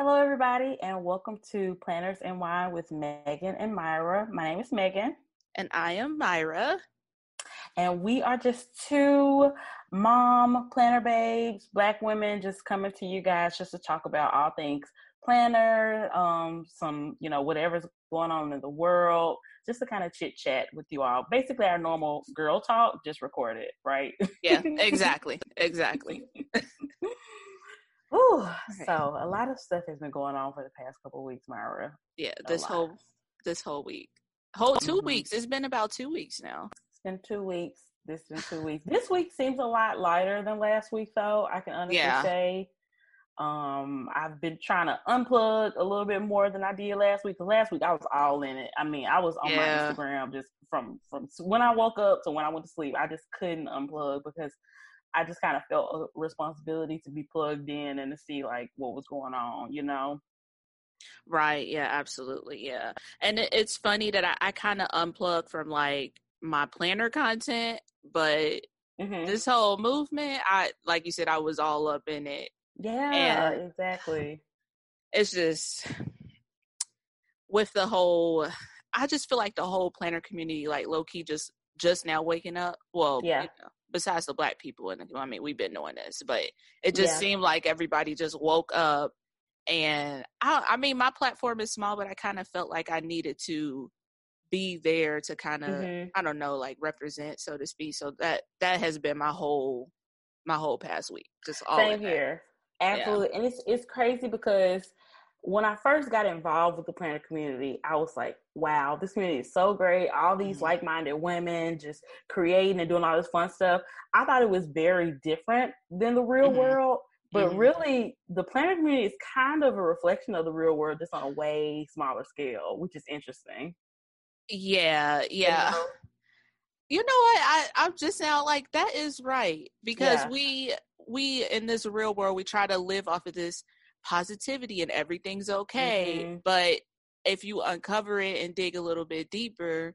Hello, everybody, and welcome to Planners and Wine with Megan and Myra. My name is Megan. And I am Myra. And we are just two mom planner babes, black women, just coming to you guys just to talk about all things planner, um, some, you know, whatever's going on in the world, just to kind of chit chat with you all. Basically, our normal girl talk, just recorded, right? Yeah, exactly. exactly. Ooh, okay. so a lot of stuff has been going on for the past couple weeks, Myra. Yeah, this whole this whole week, whole 2 mm-hmm. weeks. It's been about two weeks now. It's been two weeks. This been two weeks. This week seems a lot lighter than last week, though. I can honestly yeah. say. Um, I've been trying to unplug a little bit more than I did last week. Cause last week I was all in it. I mean, I was on yeah. my Instagram just from from when I woke up to when I went to sleep. I just couldn't unplug because I just kind of felt a responsibility to be plugged in and to see like what was going on, you know. Right. Yeah. Absolutely. Yeah. And it, it's funny that I, I kind of unplug from like my planner content, but mm-hmm. this whole movement, I like you said, I was all up in it. Yeah. And exactly. It's just with the whole. I just feel like the whole planner community, like low key, just just now waking up. Well, yeah. You know, besides the black people and I mean we've been doing this, but it just yeah. seemed like everybody just woke up and I I mean my platform is small but I kind of felt like I needed to be there to kind of mm-hmm. I don't know like represent so to speak. So that that has been my whole my whole past week. Just all Same here. Absolutely. Yeah. And it's it's crazy because when I first got involved with the planner community, I was like, wow, this community is so great. All these mm-hmm. like minded women just creating and doing all this fun stuff. I thought it was very different than the real mm-hmm. world. But mm-hmm. really, the planner community is kind of a reflection of the real world, just on a way smaller scale, which is interesting. Yeah, yeah. You know, you know what? I, I'm just now like that is right because yeah. we we in this real world we try to live off of this positivity and everything's okay. Mm-hmm. But if you uncover it and dig a little bit deeper,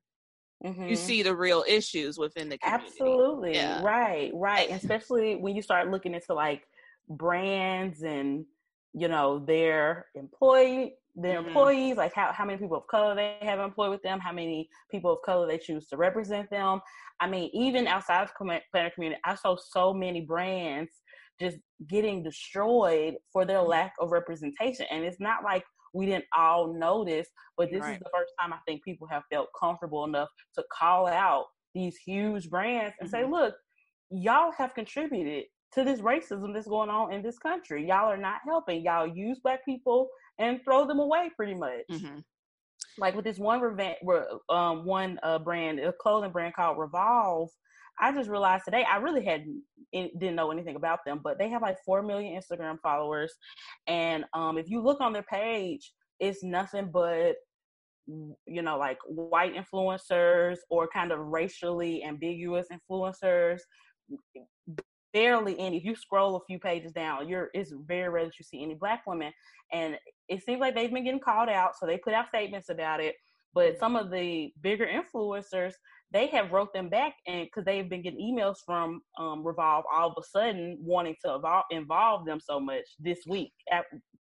mm-hmm. you see the real issues within the community. Absolutely. Yeah. Right, right. Especially when you start looking into like brands and you know their employee their mm-hmm. employees like how, how many people of color they have employed with them how many people of color they choose to represent them i mean even outside of the planner community i saw so many brands just getting destroyed for their mm-hmm. lack of representation. And it's not like we didn't all notice, but this right. is the first time I think people have felt comfortable enough to call out these huge brands and mm-hmm. say, look, y'all have contributed to this racism that's going on in this country. Y'all are not helping. Y'all use black people and throw them away pretty much. Mm-hmm. Like with this one um, one uh, brand, a clothing brand called Revolve, I just realized today I really hadn't didn't know anything about them, but they have like four million Instagram followers, and um, if you look on their page, it's nothing but you know like white influencers or kind of racially ambiguous influencers barely any if you scroll a few pages down you're it's very rare that you see any black women and it seems like they've been getting called out so they put out statements about it but some of the bigger influencers they have wrote them back and because they've been getting emails from um, Revolve all of a sudden wanting to involve, involve them so much this week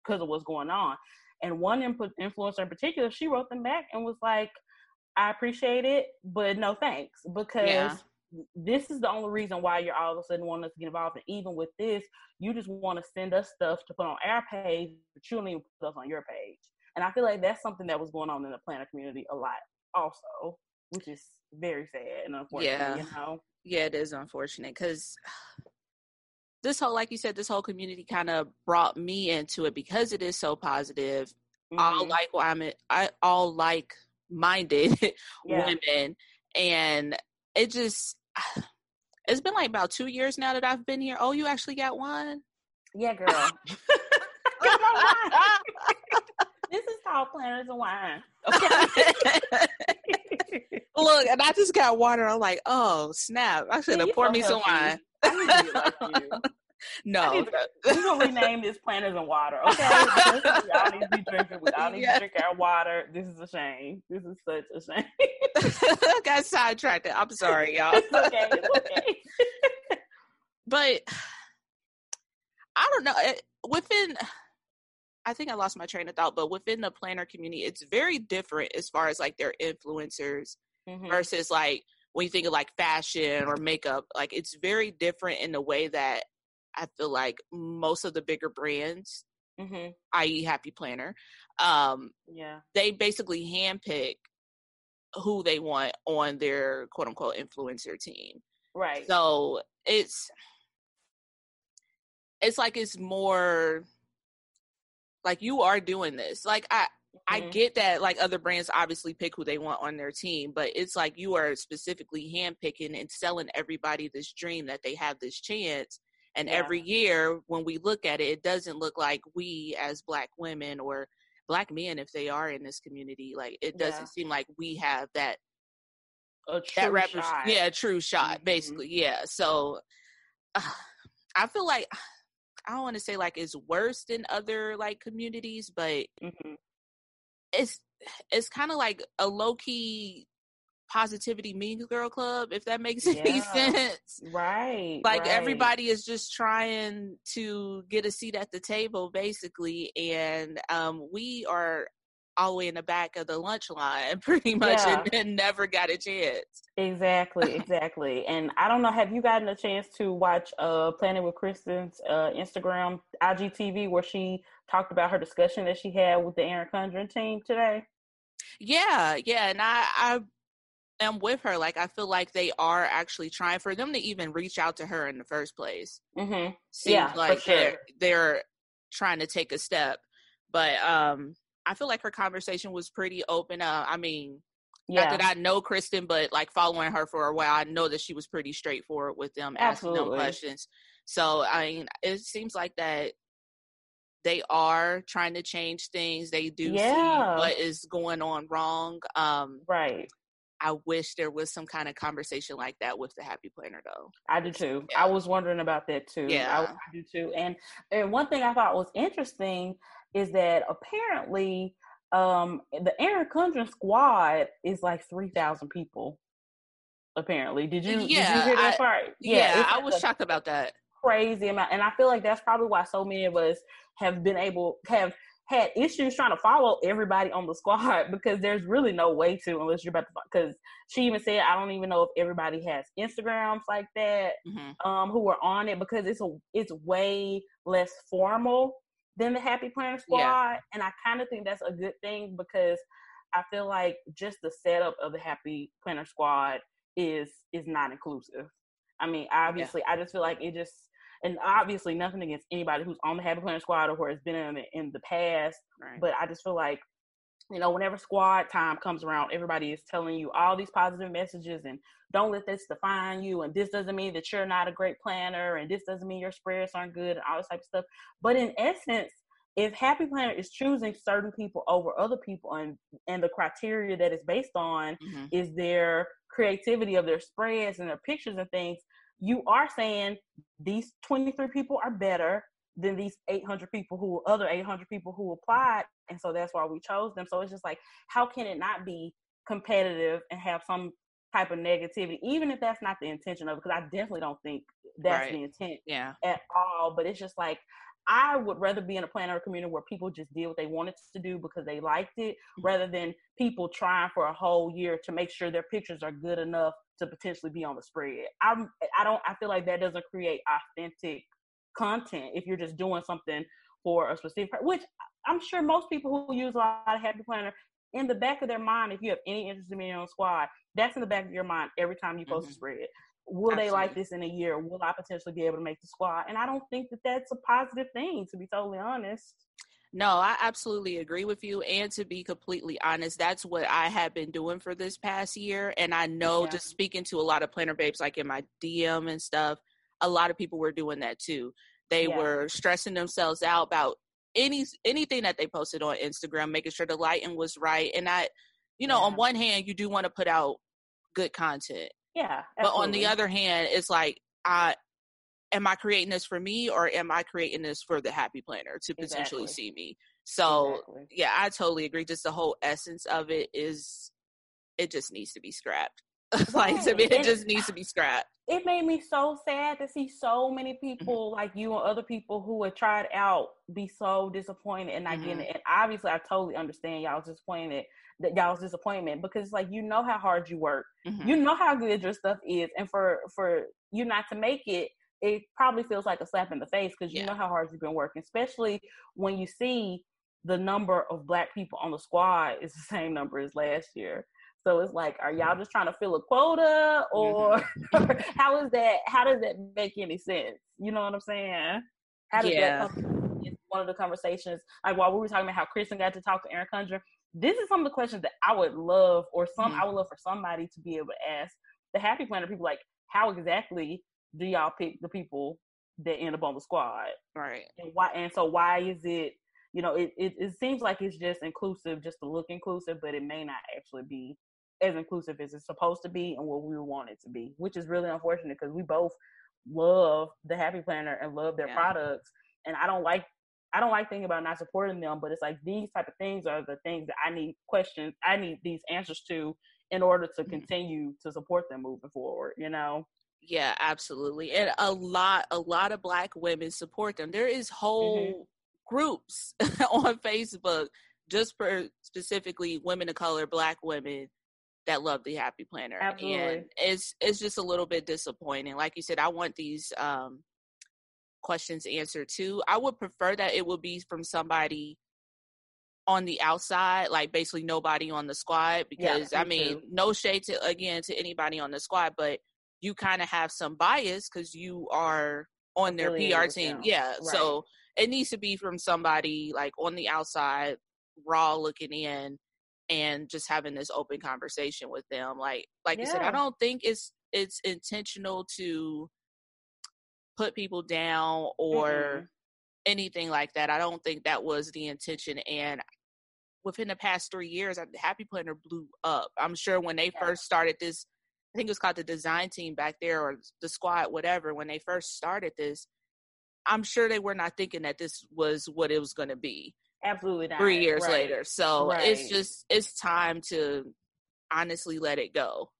because of what's going on. And one input influencer in particular, she wrote them back and was like, "I appreciate it, but no thanks because." Yeah. This is the only reason why you're all of a sudden wanting us to get involved. And even with this, you just want to send us stuff to put on our page, but you don't even put us on your page. And I feel like that's something that was going on in the planner community a lot, also, which is very sad and unfortunate. Yeah, you know. Yeah, it is unfortunate because this whole, like you said, this whole community kind of brought me into it because it is so positive. Mm-hmm. All like well, I'm I all like minded yeah. women, and it just it's been like about two years now that I've been here. Oh, you actually got one? Yeah, girl. called planners and wine. Okay. Look, and I just got water. I'm like, oh snap! I should have poured me some wine. no, we're gonna rename this planners and water. Okay, we all need to be drinking. We all need yeah. to drink our water. This is a shame. This is such a shame. got sidetracked. I'm sorry, y'all. It's okay. It's okay. but I don't know. Eh, within I think I lost my train of thought, but within the planner community, it's very different as far as like their influencers mm-hmm. versus like when you think of like fashion or makeup, like it's very different in the way that I feel like most of the bigger brands, mm-hmm. i.e., Happy Planner, um, yeah, they basically handpick who they want on their quote unquote influencer team. Right. So it's it's like it's more like you are doing this. Like I mm-hmm. I get that like other brands obviously pick who they want on their team, but it's like you are specifically handpicking and selling everybody this dream that they have this chance. And yeah. every year when we look at it, it doesn't look like we as black women or black men if they are in this community, like it doesn't yeah. seem like we have that a true that shot. yeah, true shot, mm-hmm. basically. Yeah. So uh, I feel like I don't want to say like it's worse than other like communities, but mm-hmm. it's it's kind of like a low key positivity mean girl club if that makes yeah. any sense right like right. everybody is just trying to get a seat at the table basically and um, we are all the way in the back of the lunch line pretty much yeah. and, never got a chance exactly exactly and i don't know have you gotten a chance to watch uh planning with kristen's uh instagram igtv where she talked about her discussion that she had with the Erin Condren team today yeah yeah and i i am with her like i feel like they are actually trying for them to even reach out to her in the first place mm-hmm. seems yeah, like sure. they're they're trying to take a step but um I feel like her conversation was pretty open. Uh, I mean, yeah. not that I know Kristen, but like following her for a while, I know that she was pretty straightforward with them, Absolutely. asking them questions. So I mean, it seems like that they are trying to change things. They do yeah. see what is going on wrong. Um, right. I wish there was some kind of conversation like that with the Happy Planner, though. I do too. Yeah. I was wondering about that too. Yeah, I, I, do too. And and one thing I thought was interesting is that apparently um, the Erin Condren squad is like three thousand people. Apparently, did you? Yeah, did you hear that I, part? Yeah, yeah I was shocked about that. Crazy amount, and I feel like that's probably why so many of us have been able have had issues trying to follow everybody on the squad because there's really no way to unless you're about to because she even said I don't even know if everybody has Instagrams like that mm-hmm. um who are on it because it's a it's way less formal than the Happy Planner Squad. Yeah. And I kind of think that's a good thing because I feel like just the setup of the Happy Planner Squad is is not inclusive. I mean, obviously, yeah. I just feel like it just and obviously nothing against anybody who's on the Happy Planner Squad or who has been in it in the past. Right. But I just feel like you know, whenever squad time comes around, everybody is telling you all these positive messages and don't let this define you. And this doesn't mean that you're not a great planner and this doesn't mean your spreads aren't good and all this type of stuff. But in essence, if Happy Planner is choosing certain people over other people and and the criteria that is based on mm-hmm. is their creativity of their spreads and their pictures and things, you are saying these 23 people are better than these 800 people who other 800 people who applied and so that's why we chose them so it's just like how can it not be competitive and have some type of negativity even if that's not the intention of it because i definitely don't think that's right. the intent yeah. at all but it's just like I would rather be in a planner community where people just did what they wanted to do because they liked it, mm-hmm. rather than people trying for a whole year to make sure their pictures are good enough to potentially be on the spread. I'm I don't I feel like that doesn't create authentic content if you're just doing something for a specific which I'm sure most people who use a lot of Happy Planner in the back of their mind, if you have any interest in being on squad, that's in the back of your mind every time you post mm-hmm. a spread. Will absolutely. they like this in a year? Will I potentially be able to make the squad? And I don't think that that's a positive thing, to be totally honest. No, I absolutely agree with you. And to be completely honest, that's what I have been doing for this past year. And I know yeah. just speaking to a lot of planner babes, like in my DM and stuff, a lot of people were doing that too. They yeah. were stressing themselves out about any anything that they posted on Instagram, making sure the lighting was right. And I, you know, yeah. on one hand, you do want to put out good content. Yeah. Absolutely. But on the other hand, it's like I am I creating this for me or am I creating this for the happy planner to potentially exactly. see me? So exactly. yeah, I totally agree. Just the whole essence of it is it just needs to be scrapped. like to me, it, it just needs to be scrapped. It made me so sad to see so many people mm-hmm. like you and other people who had tried out be so disappointed and not mm-hmm. getting it. And obviously, I totally understand y'all's disappointed that y'all's disappointment because like you know how hard you work, mm-hmm. you know how good your stuff is, and for for you not to make it, it probably feels like a slap in the face because you yeah. know how hard you've been working, especially when you see the number of black people on the squad is the same number as last year. So it's like, are y'all just trying to fill a quota, or mm-hmm. how is that? How does that make any sense? You know what I'm saying? How does yeah. that come? one of the conversations, like while we were talking about how Kristen got to talk to Erin Condren, this is some of the questions that I would love, or some mm-hmm. I would love for somebody to be able to ask the Happy Planner people, like, how exactly do y'all pick the people that end up on the squad? Right. And why? And so why is it? You know, it, it, it seems like it's just inclusive, just to look inclusive, but it may not actually be as inclusive as it's supposed to be and what we want it to be, which is really unfortunate because we both love the Happy Planner and love their yeah. products. And I don't like I don't like thinking about not supporting them, but it's like these type of things are the things that I need questions, I need these answers to in order to mm-hmm. continue to support them moving forward, you know? Yeah, absolutely. And a lot, a lot of black women support them. There is mm-hmm. whole mm-hmm. groups on Facebook just for specifically women of color, black women that love the happy planner Absolutely. and it's it's just a little bit disappointing like you said i want these um questions answered too i would prefer that it would be from somebody on the outside like basically nobody on the squad because yeah, me i mean too. no shade to again to anybody on the squad but you kind of have some bias because you are on their pr team yeah right. so it needs to be from somebody like on the outside raw looking in and just having this open conversation with them like like yeah. you said i don't think it's it's intentional to put people down or mm-hmm. anything like that i don't think that was the intention and within the past three years the happy planner blew up i'm sure when they yeah. first started this i think it was called the design team back there or the squad whatever when they first started this i'm sure they were not thinking that this was what it was going to be Absolutely not. Three years right. later. So right. it's just it's time to honestly let it go.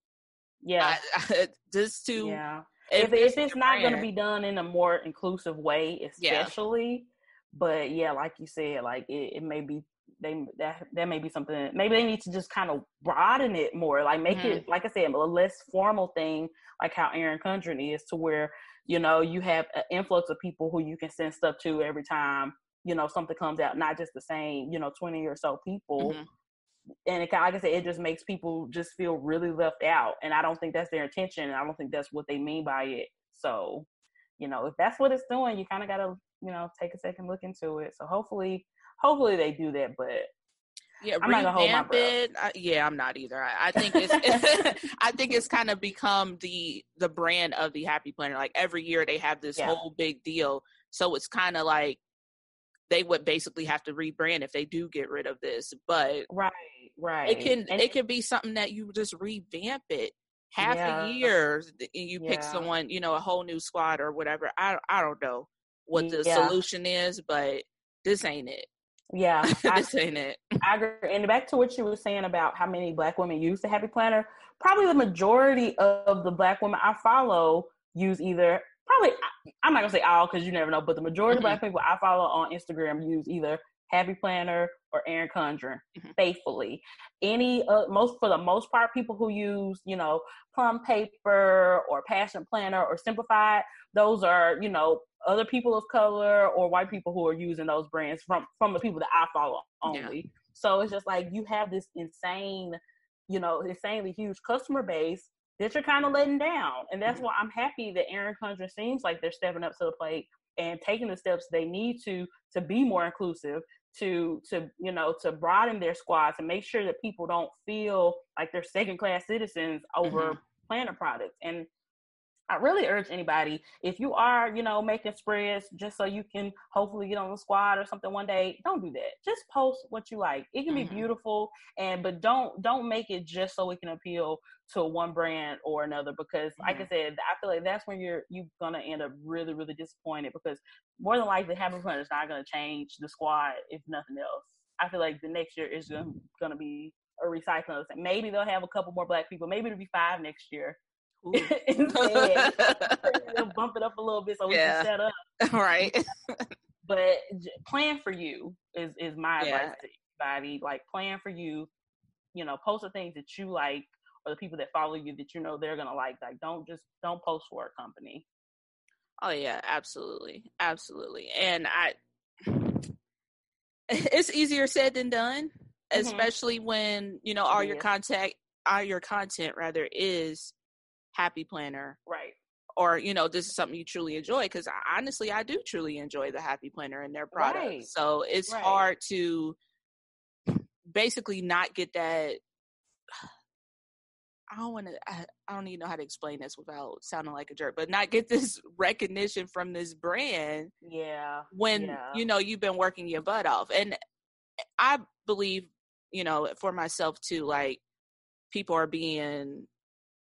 Yeah. I, I, just to yeah. If, if, it's not going to be done in a more inclusive way, especially, yeah. but yeah, like you said, like it, it may be they that that may be something maybe they need to just kind of broaden it more like make mm-hmm. it like i said a less formal thing like how erin condren is to where you know you have an influx of people who you can send stuff to every time you know something comes out not just the same you know 20 or so people mm-hmm. and it, like i said it just makes people just feel really left out and i don't think that's their intention and i don't think that's what they mean by it so you know if that's what it's doing you kind of got to you know take a second look into it so hopefully hopefully they do that but yeah, I'm revamp it. I, yeah, I'm not either. I, I think it's I think it's kind of become the the brand of the Happy Planner. Like every year they have this yeah. whole big deal, so it's kind of like they would basically have to rebrand if they do get rid of this. But right, right, it can and it can be something that you just revamp it half yeah. a year and you yeah. pick someone, you know, a whole new squad or whatever. I I don't know what the yeah. solution is, but this ain't it. Yeah, this I, ain't it. I agree. And back to what you were saying about how many black women use the Happy Planner, probably the majority of the black women I follow use either probably I'm not gonna say all because you never know, but the majority mm-hmm. of black people I follow on Instagram use either Happy Planner or Erin Condren mm-hmm. faithfully. Any uh, most for the most part, people who use you know Plum Paper or Passion Planner or Simplified, those are you know other people of color or white people who are using those brands from from the people that I follow only. Yeah. So it's just like you have this insane, you know, insanely huge customer base that you're kind of letting down. And that's mm-hmm. why I'm happy that Erin Condren seems like they're stepping up to the plate and taking the steps they need to to be more inclusive, to to you know to broaden their squads and make sure that people don't feel like they're second class citizens over mm-hmm. planner products. And I really urge anybody if you are, you know, making spreads just so you can hopefully get on the squad or something one day, don't do that. Just post what you like. It can mm-hmm. be beautiful and but don't don't make it just so it can appeal to one brand or another because mm-hmm. like I mm-hmm. said, I feel like that's when you're you're gonna end up really, really disappointed because more than likely having fun is not gonna change the squad if nothing else. I feel like the next year is gonna, gonna be a recycling. Maybe they'll have a couple more black people. Maybe it'll be five next year. Instead, they'll bump it up a little bit so we yeah. can set up. Right. but plan for you is is my yeah. advice to everybody. Like plan for you. You know, post the things that you like or the people that follow you that you know they're gonna like. Like don't just don't post for a company. Oh yeah, absolutely, absolutely. And I, it's easier said than done mm-hmm. especially when you know all your contact all your content rather is happy planner right or you know this is something you truly enjoy because honestly i do truly enjoy the happy planner and their product right. so it's right. hard to basically not get that I don't want to. I, I, don't even know how to explain this without sounding like a jerk, but not get this recognition from this brand. Yeah. When yeah. you know you've been working your butt off, and eh, I believe you know, for myself too, like people are being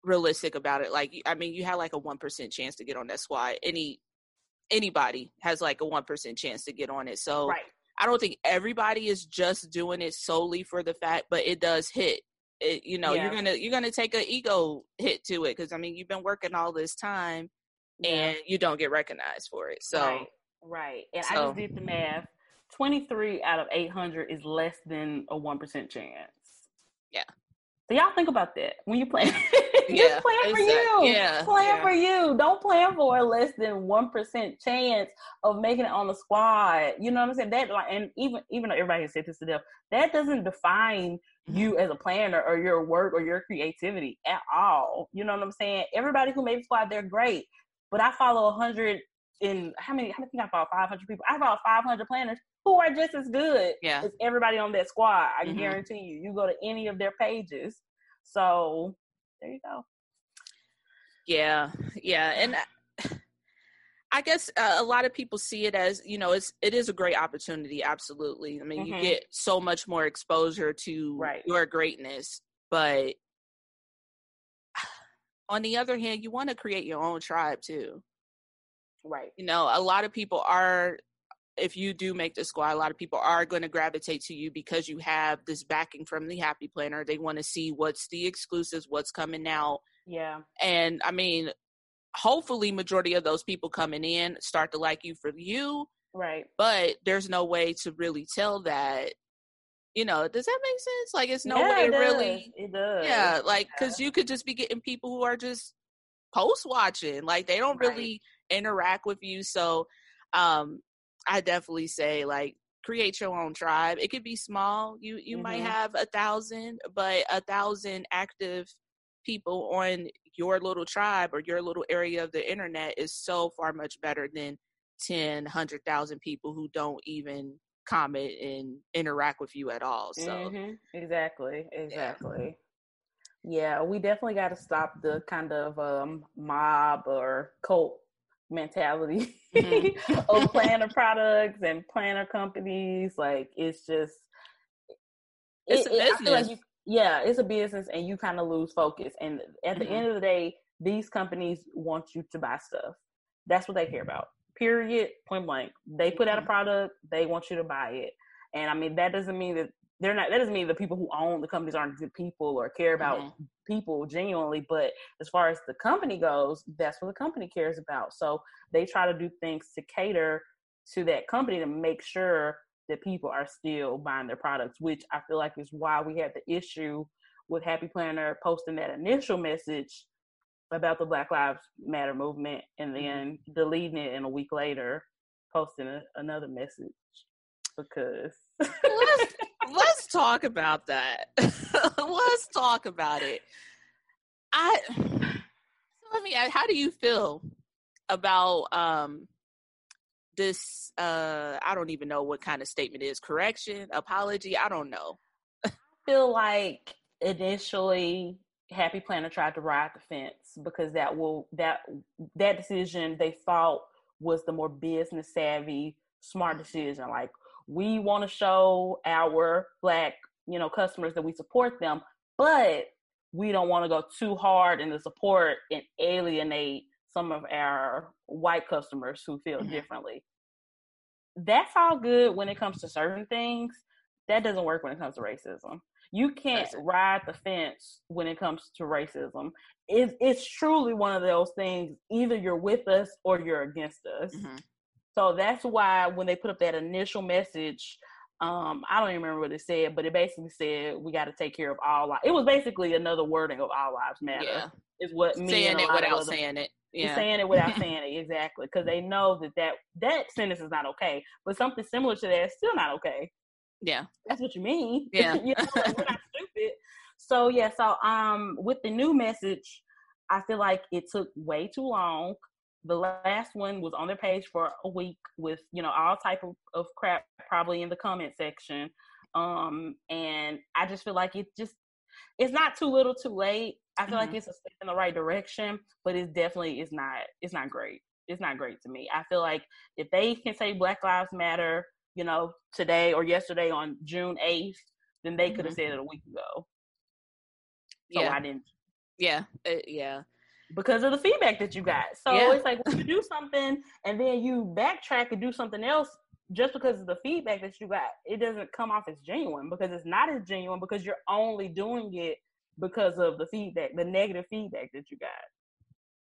realistic about it. Like, I mean, you had like a 1% chance to get on that squad. Any, anybody has like a 1% chance to get on it. So right. I don't think everybody is just doing it solely for the fact, but it does hit. It, you know, yeah. you're gonna you're gonna take an ego hit to it because I mean you've been working all this time yeah. and you don't get recognized for it. So right, right. and so, I just did the math 23 out of 800 is less than a 1% chance. So y'all think about that when you plan. yeah, plan for you. Yeah, plan yeah. for you. Don't plan for a less than one percent chance of making it on the squad. You know what I'm saying? That like, and even even though everybody has said this to death, that doesn't define mm-hmm. you as a planner or your work or your creativity at all. You know what I'm saying? Everybody who made the squad, they're great. But I follow a hundred in how many? How many think I follow? Five hundred people. I follow five hundred planners who are just as good yeah. as everybody on that squad. I mm-hmm. guarantee you. You go to any of their pages. So there you go. Yeah, yeah, and I guess uh, a lot of people see it as you know it's it is a great opportunity. Absolutely, I mean mm-hmm. you get so much more exposure to right. your greatness, but on the other hand, you want to create your own tribe too. Right. You know, a lot of people are if you do make the squad, a lot of people are going to gravitate to you because you have this backing from the Happy Planner. They want to see what's the exclusives, what's coming out. Yeah. And I mean, hopefully, majority of those people coming in start to like you for you. Right. But there's no way to really tell that. You know, does that make sense? Like, it's no yeah, way it really. It does. Yeah, like because you could just be getting people who are just post watching, like they don't right. really interact with you. So, um, I definitely say like create your own tribe. It could be small. You you mm-hmm. might have a thousand, but a thousand active people on your little tribe or your little area of the internet is so far much better than 10, 100,000 people who don't even comment and interact with you at all. So mm-hmm. exactly, exactly. Yeah. yeah we definitely got to stop the kind of um, mob or cult mentality mm-hmm. of planner products and planner companies. Like it's just it's it, a business. Like you, yeah, it's a business, and you kind of lose focus. And at the mm-hmm. end of the day, these companies want you to buy stuff. That's what they care about. Period. Point blank. They put out a mm-hmm. product. They want you to buy it. And I mean, that doesn't mean that they're not that doesn't mean the people who own the companies aren't good people or care about mm-hmm. people genuinely but as far as the company goes that's what the company cares about so they try to do things to cater to that company to make sure that people are still buying their products which i feel like is why we had the issue with happy planner posting that initial message about the black lives matter movement and mm-hmm. then deleting it and a week later posting a, another message because talk about that. let's talk about it. I let me how do you feel about um this uh I don't even know what kind of statement is correction, apology, I don't know. I feel like initially Happy Planner tried to ride the fence because that will that that decision they thought was the more business savvy, smart decision. Like we want to show our black, you know, customers that we support them, but we don't want to go too hard in the support and alienate some of our white customers who feel mm-hmm. differently. That's all good when it comes to certain things. That doesn't work when it comes to racism. You can't ride the fence when it comes to racism. It's, it's truly one of those things. Either you're with us or you're against us. Mm-hmm. So that's why when they put up that initial message, um, I don't even remember what it said, but it basically said we got to take care of all lives. It was basically another wording of all lives matter. Yeah. Is what me saying it without saying it. Yeah. Saying it without saying it exactly because they know that, that that sentence is not okay, but something similar to that is still not okay. Yeah, that's what you mean. Yeah, you know, like, we're not stupid. So yeah, so um, with the new message, I feel like it took way too long. The last one was on their page for a week with you know all type of, of crap probably in the comment section, um, and I just feel like it just it's not too little, too late. I feel mm-hmm. like it's a step in the right direction, but it's definitely it's not it's not great. It's not great to me. I feel like if they can say Black Lives Matter you know, today or yesterday on June 8th, then they could have mm-hmm. said it a week ago. So yeah. I didn't. Yeah. Uh, yeah. Because of the feedback that you got. So yeah. it's like when you do something and then you backtrack and do something else just because of the feedback that you got, it doesn't come off as genuine because it's not as genuine because you're only doing it because of the feedback, the negative feedback that you got.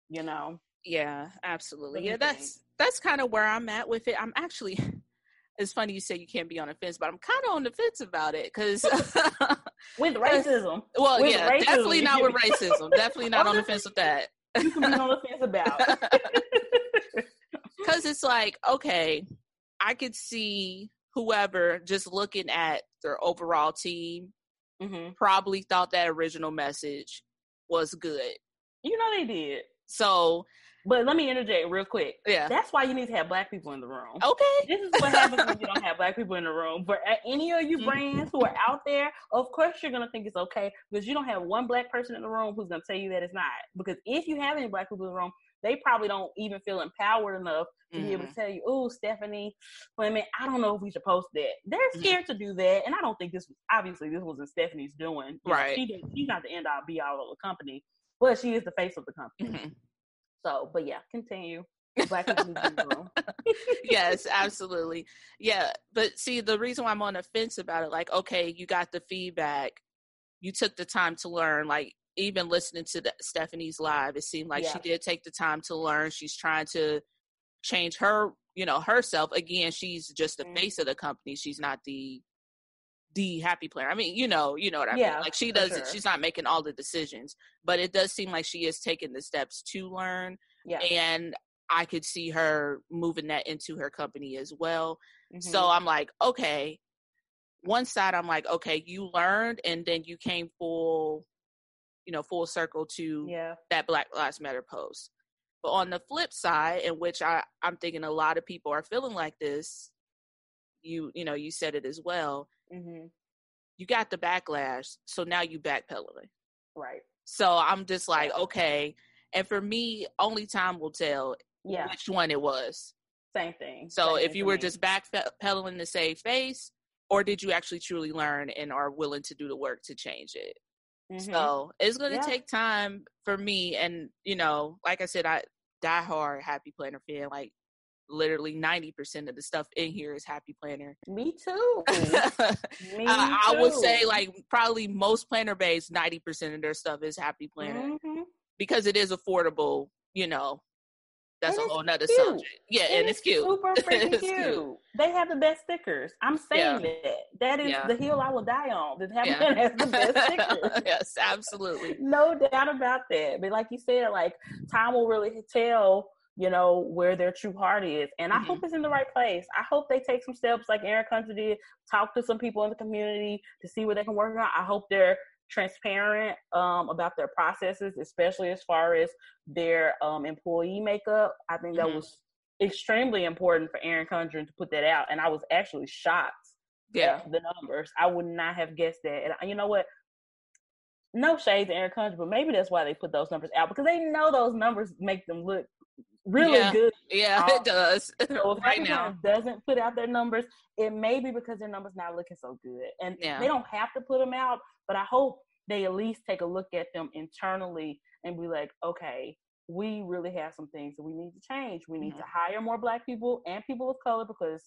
You know? Yeah, absolutely. Yeah, that's that's kind of where I'm at with it. I'm actually it's funny you say you can't be on the fence, but I'm kind of on the fence about it because with racism. Well, with yeah, racism, definitely not with racism. Definitely not on the fence with that. You can be on the fence about. Because it's like, okay, I could see whoever just looking at their overall team mm-hmm. probably thought that original message was good. You know they did. So but let me interject real quick. Yeah. That's why you need to have black people in the room. Okay. This is what happens when you don't have black people in the room. For any of you mm-hmm. brands who are out there, of course you're gonna think it's okay because you don't have one black person in the room who's gonna tell you that it's not. Because if you have any black people in the room, they probably don't even feel empowered enough to mm-hmm. be able to mm-hmm. tell you, "Oh, Stephanie, well, I mean, I don't know if we should post that." They're mm-hmm. scared mm-hmm. to do that, and I don't think this was obviously this wasn't Stephanie's doing. You right? Know, she she's not the end all be all of the company, but she is the face of the company. Mm-hmm. So, but yeah, continue. Black yes, absolutely. Yeah, but see, the reason why I'm on the fence about it, like, okay, you got the feedback, you took the time to learn. Like, even listening to the, Stephanie's live, it seemed like yeah. she did take the time to learn. She's trying to change her, you know, herself. Again, she's just the mm-hmm. face of the company. She's not the the happy planner. I mean, you know, you know what I yeah, mean. Like she does sure. She's not making all the decisions, but it does seem like she is taking the steps to learn. Yeah. And I could see her moving that into her company as well. Mm-hmm. So I'm like, okay. One side, I'm like, okay, you learned, and then you came full, you know, full circle to yeah. that Black Lives Matter post. But on the flip side, in which I I'm thinking a lot of people are feeling like this, you you know you said it as well mm-hmm. you got the backlash, so now you backpedaling. Right. So I'm just like, okay. And for me, only time will tell yeah. which one it was. Same thing. So Same if you were me. just backpedaling to save face, or did you actually truly learn and are willing to do the work to change it? Mm-hmm. So it's going to yeah. take time for me. And, you know, like I said, I die hard happy planner fan. Like literally 90% of the stuff in here is happy planner me too me I, too. I, would say like probably most planner based 90% of their stuff is happy planner mm-hmm. because it is affordable you know that's and a whole nother cute. subject yeah and, and it's, cute super freaking cute. cute. they have the best stickers i'm saying yeah. that that is yeah. the hill i will die on the happy yeah. planner has the best stickers yes absolutely no doubt about that but like you said like time will really tell you know, where their true heart is. And I mm-hmm. hope it's in the right place. I hope they take some steps like Aaron Hunter did, talk to some people in the community to see what they can work on. I hope they're transparent um, about their processes, especially as far as their um, employee makeup. I think that mm-hmm. was extremely important for Erin Condren to put that out. And I was actually shocked yeah. the numbers. I would not have guessed that. And you know what? no shade to Erin Condren, but maybe that's why they put those numbers out because they know those numbers make them look really yeah. good. Yeah, it does. So if right now doesn't put out their numbers, it may be because their numbers not looking so good, and yeah. they don't have to put them out. But I hope they at least take a look at them internally and be like, okay, we really have some things that we need to change. We need mm-hmm. to hire more black people and people of color because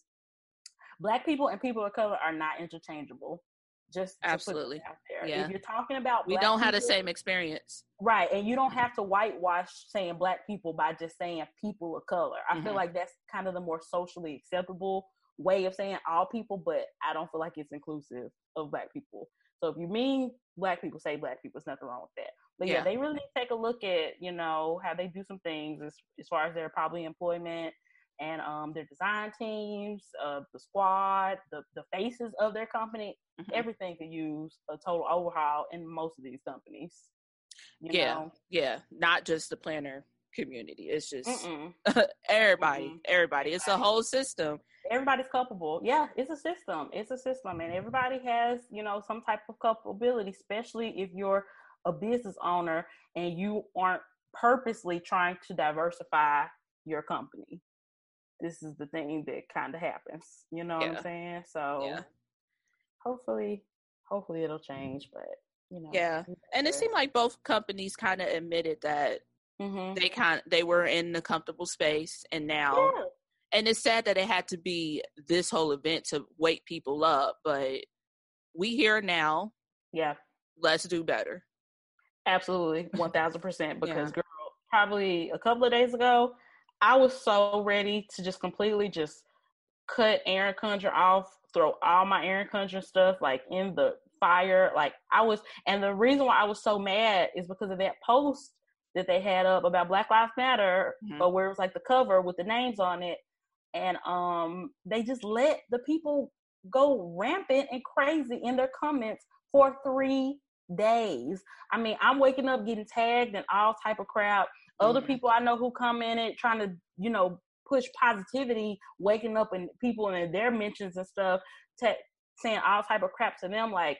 black people and people of color are not interchangeable. Just absolutely out there. Yeah. If you're talking about we don't have the same experience, right? And you don't have to whitewash saying black people by just saying people of color. I mm-hmm. feel like that's kind of the more socially acceptable way of saying all people, but I don't feel like it's inclusive of black people. So if you mean black people, say black people. There's nothing wrong with that. But yeah, yeah they really take a look at you know how they do some things as, as far as their probably employment and um, their design teams, uh, the squad, the the faces of their company. Mm-hmm. Everything could use a total overhaul in most of these companies. yeah, know? yeah, not just the planner community. It's just everybody, mm everybody. It's a whole system. Everybody's culpable. Yeah, it's a system. It's a system, and everybody has you know some type of culpability, especially if you're a business owner and you aren't purposely trying to diversify your company. This is the thing that kind of happens. You know yeah. what I'm saying? So yeah. Hopefully, hopefully it'll change. But you know, yeah. And it seemed like both companies kind of admitted that mm-hmm. they kind they were in the comfortable space, and now. Yeah. And it's sad that it had to be this whole event to wake people up, but we here now. Yeah. Let's do better. Absolutely, one thousand percent. Because yeah. girl, probably a couple of days ago, I was so ready to just completely just cut Erin Condren off, throw all my Erin Condren stuff like in the fire. Like I was, and the reason why I was so mad is because of that post that they had up about Black Lives Matter, mm-hmm. but where it was like the cover with the names on it, and um, they just let the people go rampant and crazy in their comments for three days. I mean, I'm waking up getting tagged and all type of crap. Other mm-hmm. people I know who come in it trying to, you know, push positivity, waking up and people and their mentions and stuff, te- saying all type of crap to them. Like,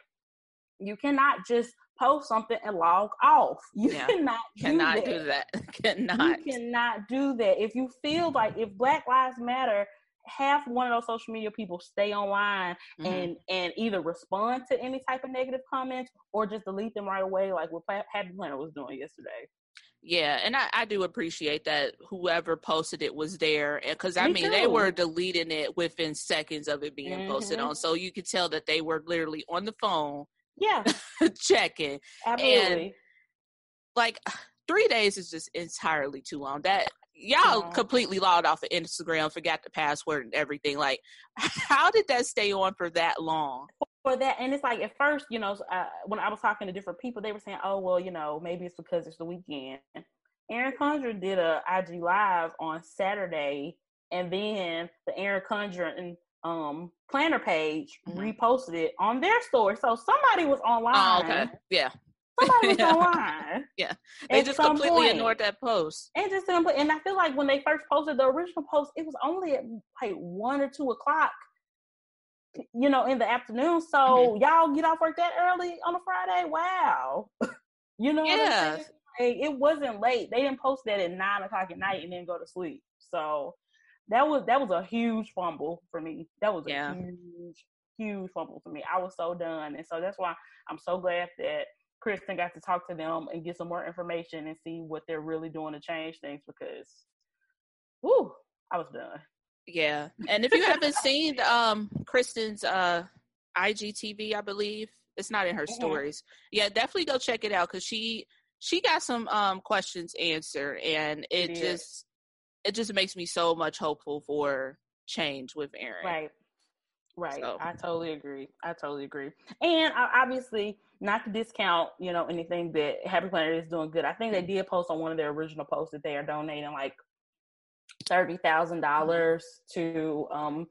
you cannot just post something and log off. You yeah. cannot do cannot that. do that. cannot. You cannot do that. If you feel like if Black Lives Matter have one of those social media people stay online mm-hmm. and and either respond to any type of negative comments or just delete them right away, like what Happy Planner was doing yesterday. Yeah, and I, I do appreciate that whoever posted it was there, because I Me mean too. they were deleting it within seconds of it being mm-hmm. posted on, so you could tell that they were literally on the phone, yeah, checking. Absolutely. And like three days is just entirely too long. That y'all yeah. completely logged off of Instagram, forgot the password and everything. Like, how did that stay on for that long? For that, and it's like at first, you know, uh, when I was talking to different people, they were saying, "Oh, well, you know, maybe it's because it's the weekend." Erin Condren did a IG live on Saturday, and then the Erin Condren um planner page mm-hmm. reposted it on their story. So somebody was online. Oh, okay. Yeah. Somebody was yeah. online. Yeah. They just completely point. ignored that post. And just and I feel like when they first posted the original post, it was only at like one or two o'clock, you know, in the afternoon. So mm-hmm. y'all get off work that early on a Friday. Wow. you know yeah. It wasn't late. They didn't post that at nine o'clock at night and then go to sleep. So that was that was a huge fumble for me. That was a yeah. huge, huge fumble for me. I was so done. And so that's why I'm so glad that Kristen got to talk to them and get some more information and see what they're really doing to change things because, whoo, I was done. Yeah, and if you haven't seen um Kristen's uh IGTV, I believe it's not in her mm-hmm. stories. Yeah, definitely go check it out because she she got some um questions answered, and it, it just it just makes me so much hopeful for change with Erin. Right. Right. So. I totally agree. I totally agree. And obviously, not to discount, you know, anything that Happy Planner is doing good. I think they did post on one of their original posts that they are donating like thirty thousand dollars to um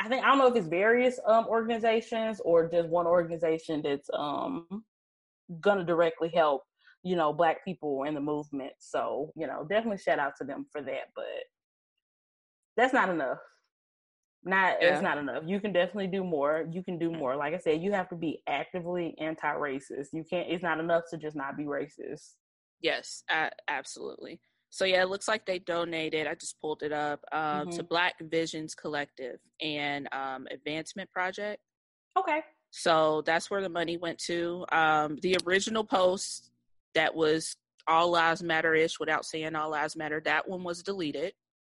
I think I don't know if it's various um organizations or just one organization that's um gonna directly help, you know, black people in the movement. So, you know, definitely shout out to them for that. But that's not enough Not yeah. it's not enough. You can definitely do more. You can do more. Like I said, you have to be actively anti-racist. You can't. It's not enough to just not be racist. Yes, absolutely. So yeah, it looks like they donated. I just pulled it up um, mm-hmm. to Black Visions Collective and um, Advancement Project. Okay. So that's where the money went to. Um, the original post that was all lives matter ish without saying all lives matter. That one was deleted.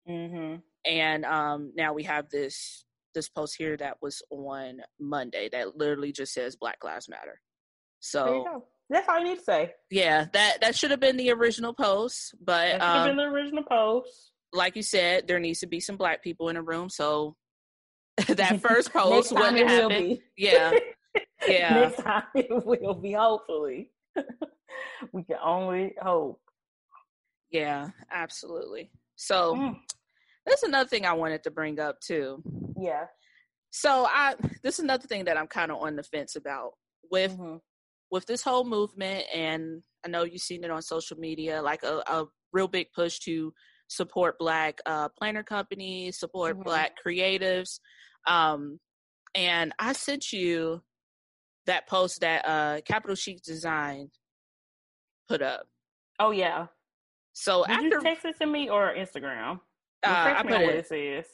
Mm-hmm. And um, now we have this this post here that was on Monday that literally just says Black Lives Matter. So that's all you need to say. Yeah, that that should have been the original post, but that should have been um, the original post. Like you said, there needs to be some black people in the room, so that first post wouldn't happen. Yeah, yeah. Next time it will be. Hopefully, we can only hope. Yeah, absolutely. So mm. that's another thing I wanted to bring up too. Yeah. So I this is another thing that I'm kind of on the fence about with mm-hmm with this whole movement, and I know you've seen it on social media, like a, a real big push to support Black uh, planner companies, support mm-hmm. Black creatives. Um, and I sent you that post that uh, Capital Chic Design put up. Oh yeah. So Did after you text it to me or Instagram? Uh, I put it. it says.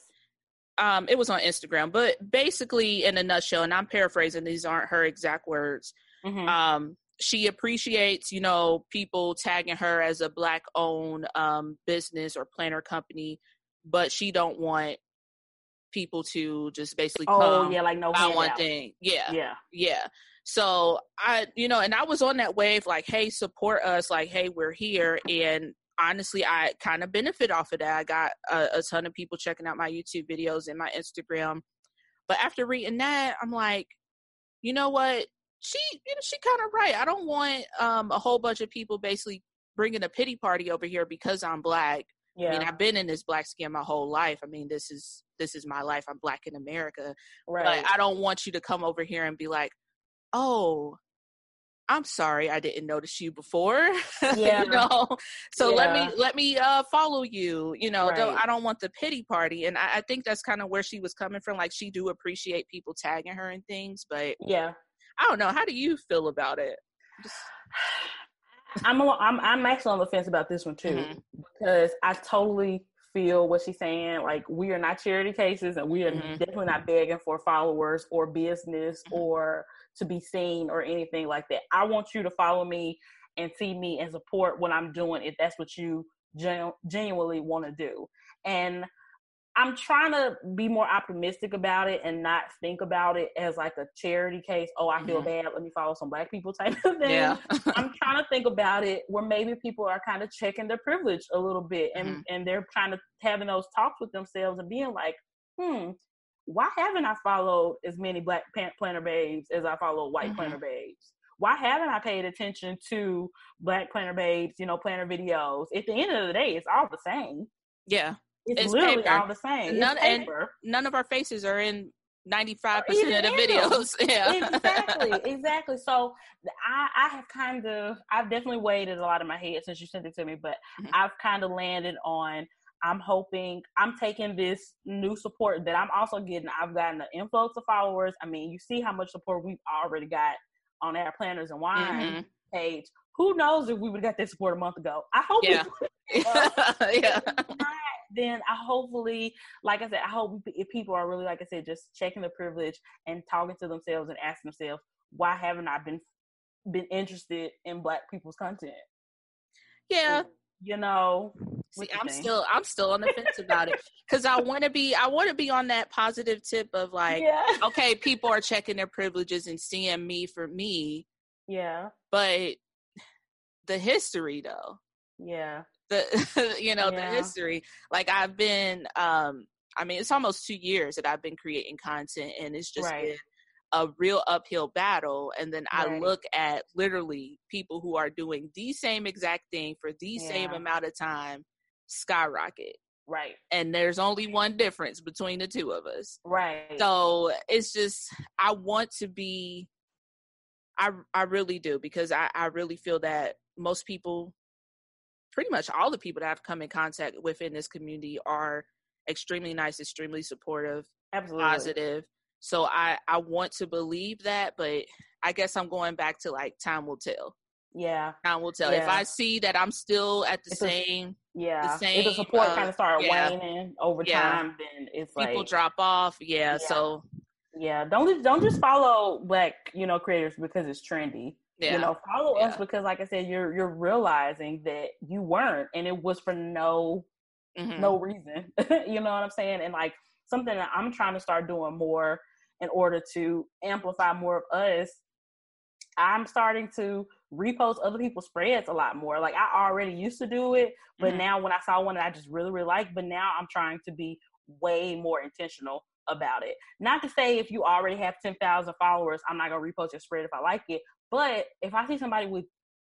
Um, it was on Instagram, but basically, in a nutshell, and I'm paraphrasing; these aren't her exact words. Mm-hmm. Um, she appreciates, you know, people tagging her as a black owned um, business or planner company, but she don't want people to just basically oh yeah like no buy one thing. Yeah. Yeah. Yeah. So i you know and i was on that wave like hey support us like hey we're here and honestly i kind of benefit off of that. I got a, a ton of people checking out my youtube videos and my instagram. But after reading that i'm like you know what she you know she kind of right. I don't want um a whole bunch of people basically bringing a pity party over here because I'm black. Yeah. I mean, I've been in this black skin my whole life. I mean, this is this is my life. I'm black in America. Right. But I don't want you to come over here and be like, "Oh, I'm sorry, I didn't notice you before." Yeah. you know. So yeah. let me let me uh follow you. You know, right. don't, I don't want the pity party, and I, I think that's kind of where she was coming from. Like she do appreciate people tagging her and things, but yeah, I don't know. How do you feel about it? Just... I'm, a, I'm I'm actually on the fence about this one too mm-hmm. because I totally feel what she's saying. Like we are not charity cases, and we are mm-hmm. definitely not begging for followers or business mm-hmm. or to be seen or anything like that. I want you to follow me and see me and support what I'm doing if that's what you genu- genuinely want to do. And I'm trying to be more optimistic about it and not think about it as like a charity case. Oh, I feel mm-hmm. bad. Let me follow some black people type of thing. Yeah. I'm trying to think about it where maybe people are kind of checking their privilege a little bit and, mm-hmm. and they're kind of having those talks with themselves and being like, hmm, why haven't I followed as many black planner babes as I follow white mm-hmm. planner babes? Why haven't I paid attention to black planner babes, you know, planner videos? At the end of the day, it's all the same. Yeah. It's, it's literally paper. all the same. None, and none of our faces are in 95% of the videos. Yeah. exactly. Exactly. So I, I have kind of, I've definitely weighed it a lot in my head since you sent it to me, but mm-hmm. I've kind of landed on, I'm hoping, I'm taking this new support that I'm also getting. I've gotten an influx of followers. I mean, you see how much support we've already got on our planners and wine mm-hmm. page. Who knows if we would have got that support a month ago? I hope. Yeah. yeah then I hopefully, like I said, I hope if people are really, like I said, just checking the privilege and talking to themselves and asking themselves, why haven't I been been interested in Black people's content? Yeah, you know. See, I'm still I'm still on the fence about it because I want to be I want to be on that positive tip of like, yeah. okay, people are checking their privileges and seeing me for me. Yeah, but the history though. Yeah the you know yeah. the history like i've been um i mean it's almost two years that i've been creating content and it's just right. been a real uphill battle and then right. i look at literally people who are doing the same exact thing for the yeah. same amount of time skyrocket right and there's only one difference between the two of us right so it's just i want to be i i really do because i i really feel that most people pretty much all the people that I've come in contact with in this community are extremely nice, extremely supportive. Absolutely. positive. So I I want to believe that, but I guess I'm going back to like time will tell. Yeah. Time will tell. Yeah. If I see that I'm still at the It's a- same, Yeah. if same, the support uh, kind of start yeah. waning over Yeah. time, then it's like people like drop off. Yeah. So yeah. Don't just don't just follow black you know creators because it's trendy. yeah. You know, follow us because, like I said, you're you're realizing that you weren't, and it was for no Mhm. no reason. you know what I'm saying? And like something that I'm trying to start doing more in order to amplify more of us. I'm starting to repost other people's spreads a lot more. Like I already used to do it, but Mhm. now when I saw one that I just really, really like, but now I'm trying to be way more intentional about it. Not to say if you already have 10,000 followers, I'm not going to repost your spread if I like it. But if I see somebody with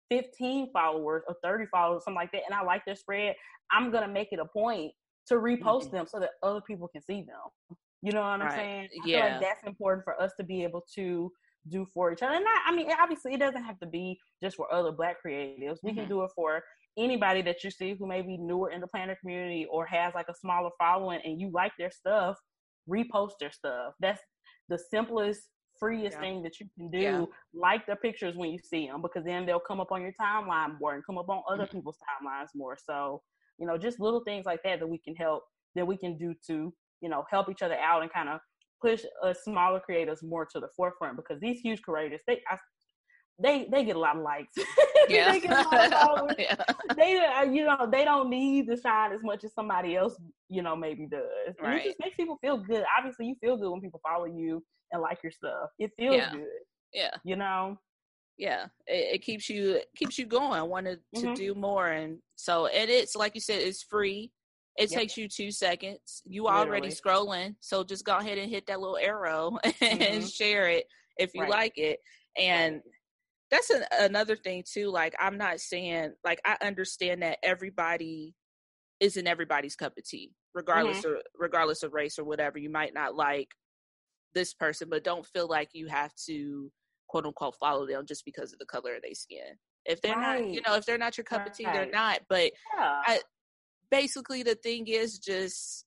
15 followers or 30 followers, something like that, and I like their spread, I'm going to make it a point to repost Mhm. them so that other people can see them. You know what I'm saying? I Yeah. like that's important for us to be able to do for each other. And I mean, obviously, it doesn't have to be just for other Black creatives. We Mhm. can do it for anybody that you see who may be newer in the planner community or has like a smaller following, and you like their stuff. Repost their stuff. That's the simplest, freest Yeah. thing that you can do. Yeah. Like their pictures when you see them, because then they'll come up on your timeline more and come up on other Mhm. people's timelines more. So, you know, just little things like that that we can help that we can do to, you know, help each other out and kind of push us smaller creators more to the forefront because these huge creators, they I, they they get a lot of likes. Yeah. they get a lot of followers. yeah. They uh, you know they don't need to shine as much as somebody else you know maybe does. And Right. it just makes people feel good. Obviously, you feel good when people follow you and like your stuff. It feels Yeah. good. Yeah. You know. yeah it, it keeps you keeps you going wanted to Mhm. do more and so and it's like you said it's free it Yep. takes you two seconds you already scrolling so just go ahead and hit that little arrow and Mhm. share it if you Right. like it and that's an, another thing too like i'm not saying like i understand that everybody isn't everybody's cup of tea regardless Mm-hmm. of regardless of race or whatever you might not like this person but don't feel like you have to quote unquote follow them just because of the color of their skin if they're not you know if they're not your cup of tea they're not but Yeah. I- basically the thing is just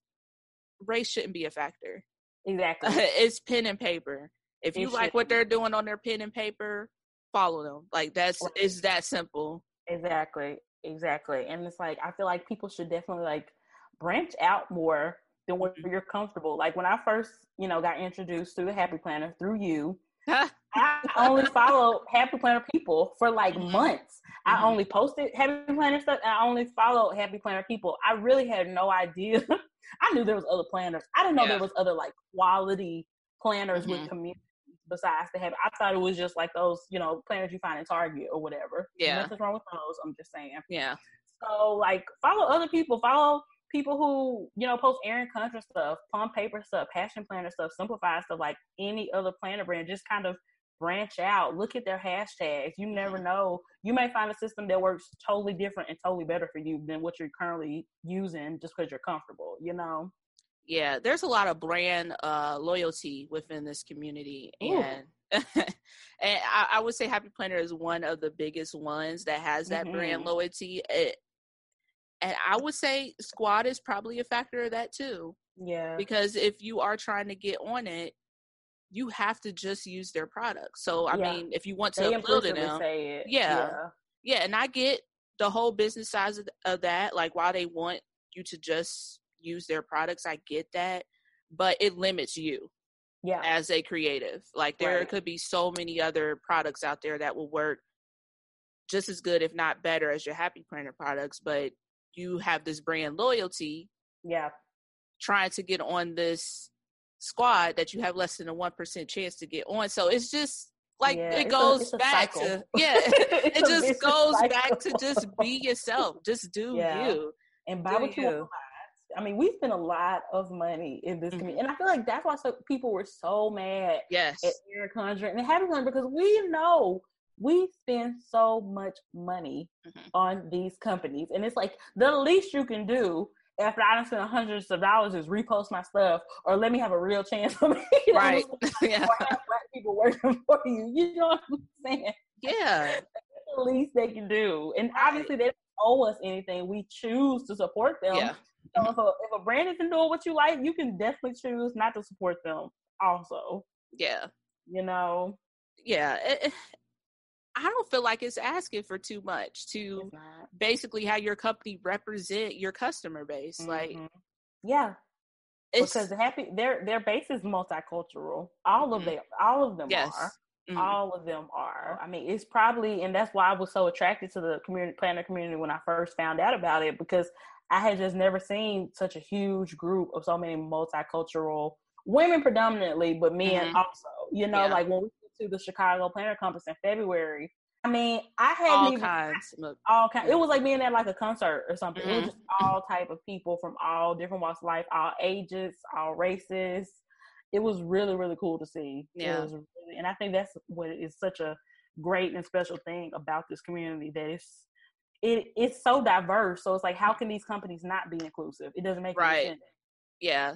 race shouldn't be a factor exactly. it's pen and paper if It you like what shouldn't. they're doing on their pen and paper follow them like that's it's that simple Exactly, exactly. And it's like I feel like people should definitely like branch out more than where Mhm. you're comfortable. Like when I first, you know, got introduced through the Happy Planner through you, I only followed Happy Planner people for like Mhm. months. Mhm. I only posted Happy Planner stuff and I only followed Happy Planner people. I really had no idea. I knew there was other planners. I didn't know Yeah. there was other like quality planners Mhm. with community besides the Happy. I thought it was just like those, you know, planners you find in Target or whatever. Yeah. Nothing's wrong with those. I'm just saying. yeah So like follow other people. Follow people who, you know, post Erin Condren stuff, Plum Paper stuff, Passion Planner stuff, Simplify stuff, like any other planner brand. Just kind of branch out. Look at their hashtags. You never mm-hmm. know. You may find a system that works totally different and totally better for you than what you're currently using just because you're comfortable, you know? Yeah there's a lot of brand uh loyalty within this community Ooh. and and I, I would say happy planner is one of the biggest ones that has that brand Mhm. loyalty it, and i would say squad is probably a factor of that too Yeah. because if you are trying to get on it you have to just use their product so i Yeah. mean if you want to They appeal to them say it. Yeah. yeah and i get the whole business size of, of that like why they want you to just use their products i get that but it limits you Yeah. as a creative like there Right. could be so many other products out there that will work just as good if not better as your happy planner products but you have this brand loyalty Yeah. trying to get on this squad that you have less than a 1% chance to get on so it's just like Yeah, it goes a back cycle. to yeah it just goes back to just be yourself just do Yeah. you and buy Do what you you. want. I mean, we spend a lot of money in this Mhm. community, and I feel like that's why so people were so mad yes at Erin Condren and Happy Planner because we know we spend so much money Mhm. on these companies, and it's like the least you can do after I done spent hundreds of dollars is repost my stuff or let me have a real chance for me. right yeah Or have black people working for you. You know what I'm saying? yeah the least they can do. And Right. obviously they don't owe us anything. We choose to support them yeah So if a, if a brand isn't doing what you like, you can definitely choose not to support them. Also, yeah, you know, yeah. It, I don't feel like it's asking for too much to basically how your company represent your customer base. Mm-hmm. Like, yeah, because happy their their base is multicultural. All mm-hmm. of them, all of them yes. are. Mm-hmm. All of them are. I mean, it's probably, and that's why I was so attracted to the community planner community when I first found out about it because I had just never seen such a huge group of so many multicultural women, predominantly, but men mm-hmm. also. You know, yeah. like when we went to the Chicago Planner Conference in February, I mean, I had all even, kinds. all kinds. It was like being at like a concert or something. Mm-hmm. It was just all type of people from all different walks of life, all ages, all races. It was really, really cool to see. Yeah. Really, and I think that's what is such a great and special thing about this community that it's it it's so diverse. So it's like, how can these companies not be inclusive? It doesn't make right. sense. Yeah,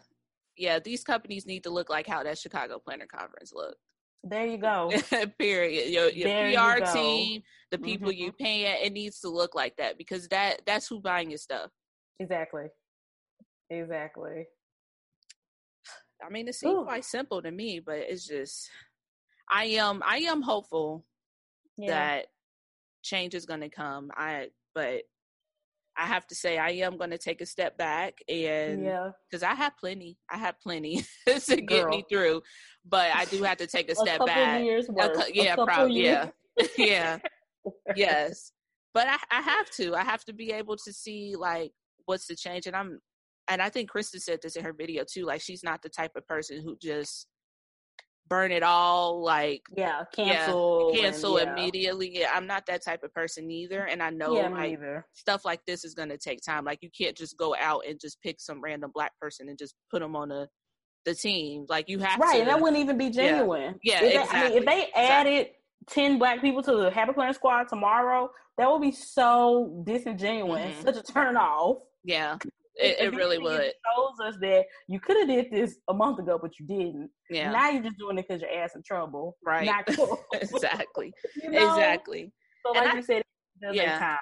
yeah. These companies need to look like how that Chicago Planner Conference looked. There you go. Period. Your, your PR you team, the people mm-hmm. you pay it needs to look like that because that that's who buying your stuff. Exactly. Exactly. I mean, it seems Ooh. quite simple to me, but it's just I am I am hopeful yeah. that change is going to come. I but I have to say I am going to take a step back and yeah, because I have plenty, I have plenty to get Girl. me through, but I do have to take a step back. Years worth. yeah, probably. Yeah, yeah, yes. But I, I have to. I have to be able to see like what's the change, and I'm, and I think Krista said this in her video too. Like she's not the type of person who just burn it all like yeah cancel yeah, cancel and, yeah. immediately yeah i'm not that type of person either and i know yeah, like stuff like this is going to take time like you can't just go out and just pick some random black person and just put them on a the team like you have right to, and that wouldn't even be genuine yeah, yeah if exactly. They, I mean, if they added exactly. 10 black people to the happy plan squad tomorrow that would be so disingenuous mm-hmm. such a turn off yeah it, it really would. It shows us that you could have did this a month ago, but you didn't. Yeah. Now you're just doing it because your ass in trouble. Right. Not cool. exactly. you know? Exactly. So, like I, you said, it yeah. time.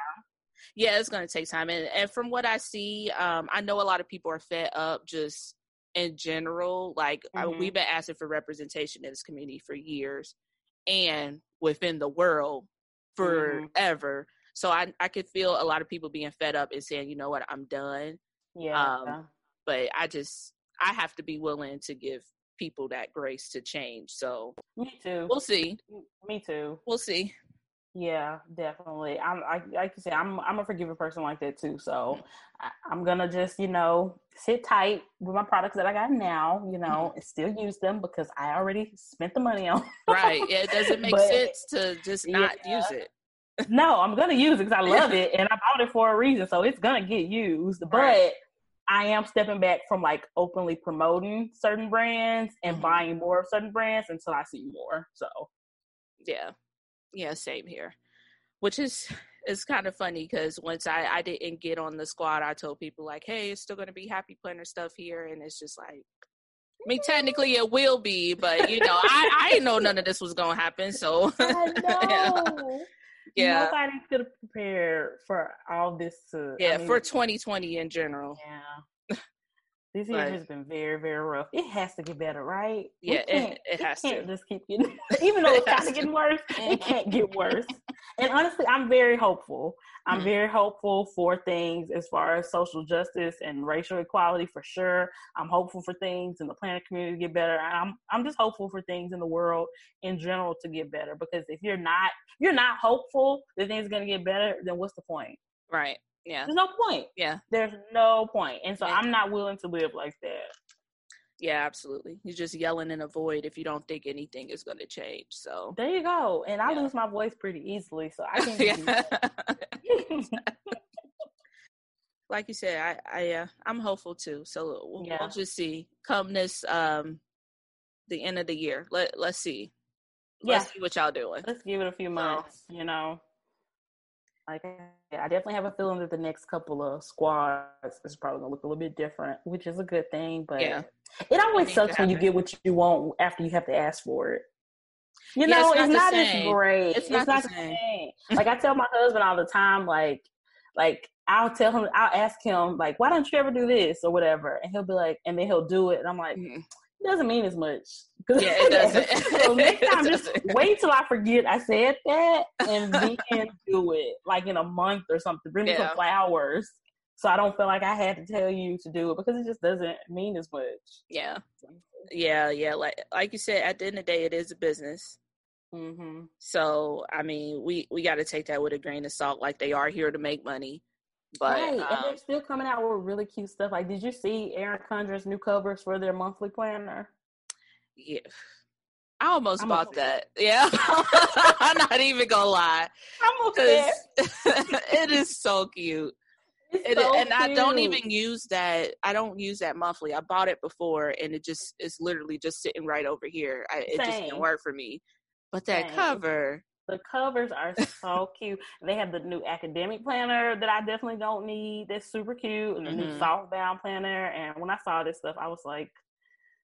Yeah, it's going to take time, and and from what I see, um, I know a lot of people are fed up just in general. Like mm-hmm. I, we've been asking for representation in this community for years, and within the world mm-hmm. forever. Mm-hmm. So I I could feel a lot of people being fed up and saying, you know what, I'm done. Yeah. Um, but I just I have to be willing to give people that grace to change. So me too. We'll see. Me too. We'll see. Yeah, definitely. I'm I like you say, I'm I'm a forgiving person like that too. So I, am gonna just you know sit tight with my products that I got now. You know, and still use them because I already spent the money on. right. Yeah, it doesn't make but, sense to just not yeah. use it. no, I'm gonna use it because I love it and I bought it for a reason. So it's gonna get used. Right. I am stepping back from like openly promoting certain brands and mm-hmm. buying more of certain brands until I see more. So, yeah, yeah, same here. Which is it's kind of funny because once I I didn't get on the squad, I told people like, hey, it's still gonna be Happy Planner stuff here, and it's just like. I mean, technically it will be, but you know, I, I didn't know none of this was gonna happen. So I know. Yeah. Nobody could have prepared for all this to Yeah, I mean, for 2020 in general. Yeah. This year has been very, very rough. It has to get better, right? Yeah, it, it, has it to. just keep getting even though it's kind of getting worse, it can't get worse. And honestly, I'm very hopeful. I'm mm-hmm. very hopeful for things as far as social justice and racial equality for sure. I'm hopeful for things in the planet community to get better. I'm I'm just hopeful for things in the world in general to get better because if you're not you're not hopeful that things are gonna get better, then what's the point? Right. Yeah. There's no point. Yeah. There's no point. And so yeah. I'm not willing to live like that. Yeah, absolutely. You're just yelling in a void if you don't think anything is going to change. So there you go. And I yeah. lose my voice pretty easily, so I can't. like you said, I I uh, I'm hopeful too. So we'll, yeah. we'll, just see. Come this um the end of the year. Let let's see. Let's yeah. see what y'all doing. Let's give it a few months. So, you know. Like, I definitely have a feeling that the next couple of squads is probably gonna look a little bit different, which is a good thing. But yeah. it always sucks when you get what you want after you have to ask for it. You know, yeah, it's, not, it's not as great. It's not, it's not the same. same. like I tell my husband all the time, like, like I'll tell him, I'll ask him, like, why don't you ever do this or whatever? And he'll be like, and then he'll do it. And I'm like, mm-hmm. Doesn't mean as much. Yeah, it doesn't. so next time, just wait till I forget I said that and then do it, like in a month or something. Bring me yeah. some flowers. So I don't feel like I had to tell you to do it because it just doesn't mean as much. Yeah. Yeah, yeah. Like like you said, at the end of the day, it is a business. Mm-hmm. So I mean, we we got to take that with a grain of salt. Like they are here to make money, but right. um, and they're still coming out with really cute stuff. Like, did you see Erin Condren's new covers for their monthly planner? Yeah. I almost I'm bought that. Yeah. I'm not even gonna lie. I'm okay. it is so cute. It, so and cute. I don't even use that. I don't use that monthly. I bought it before, and it just is literally just sitting right over here. I, it just didn't work for me. But that Same. cover, the covers are so cute. They have the new academic planner that I definitely don't need. That's super cute, and the mm-hmm. new softbound planner. And when I saw this stuff, I was like,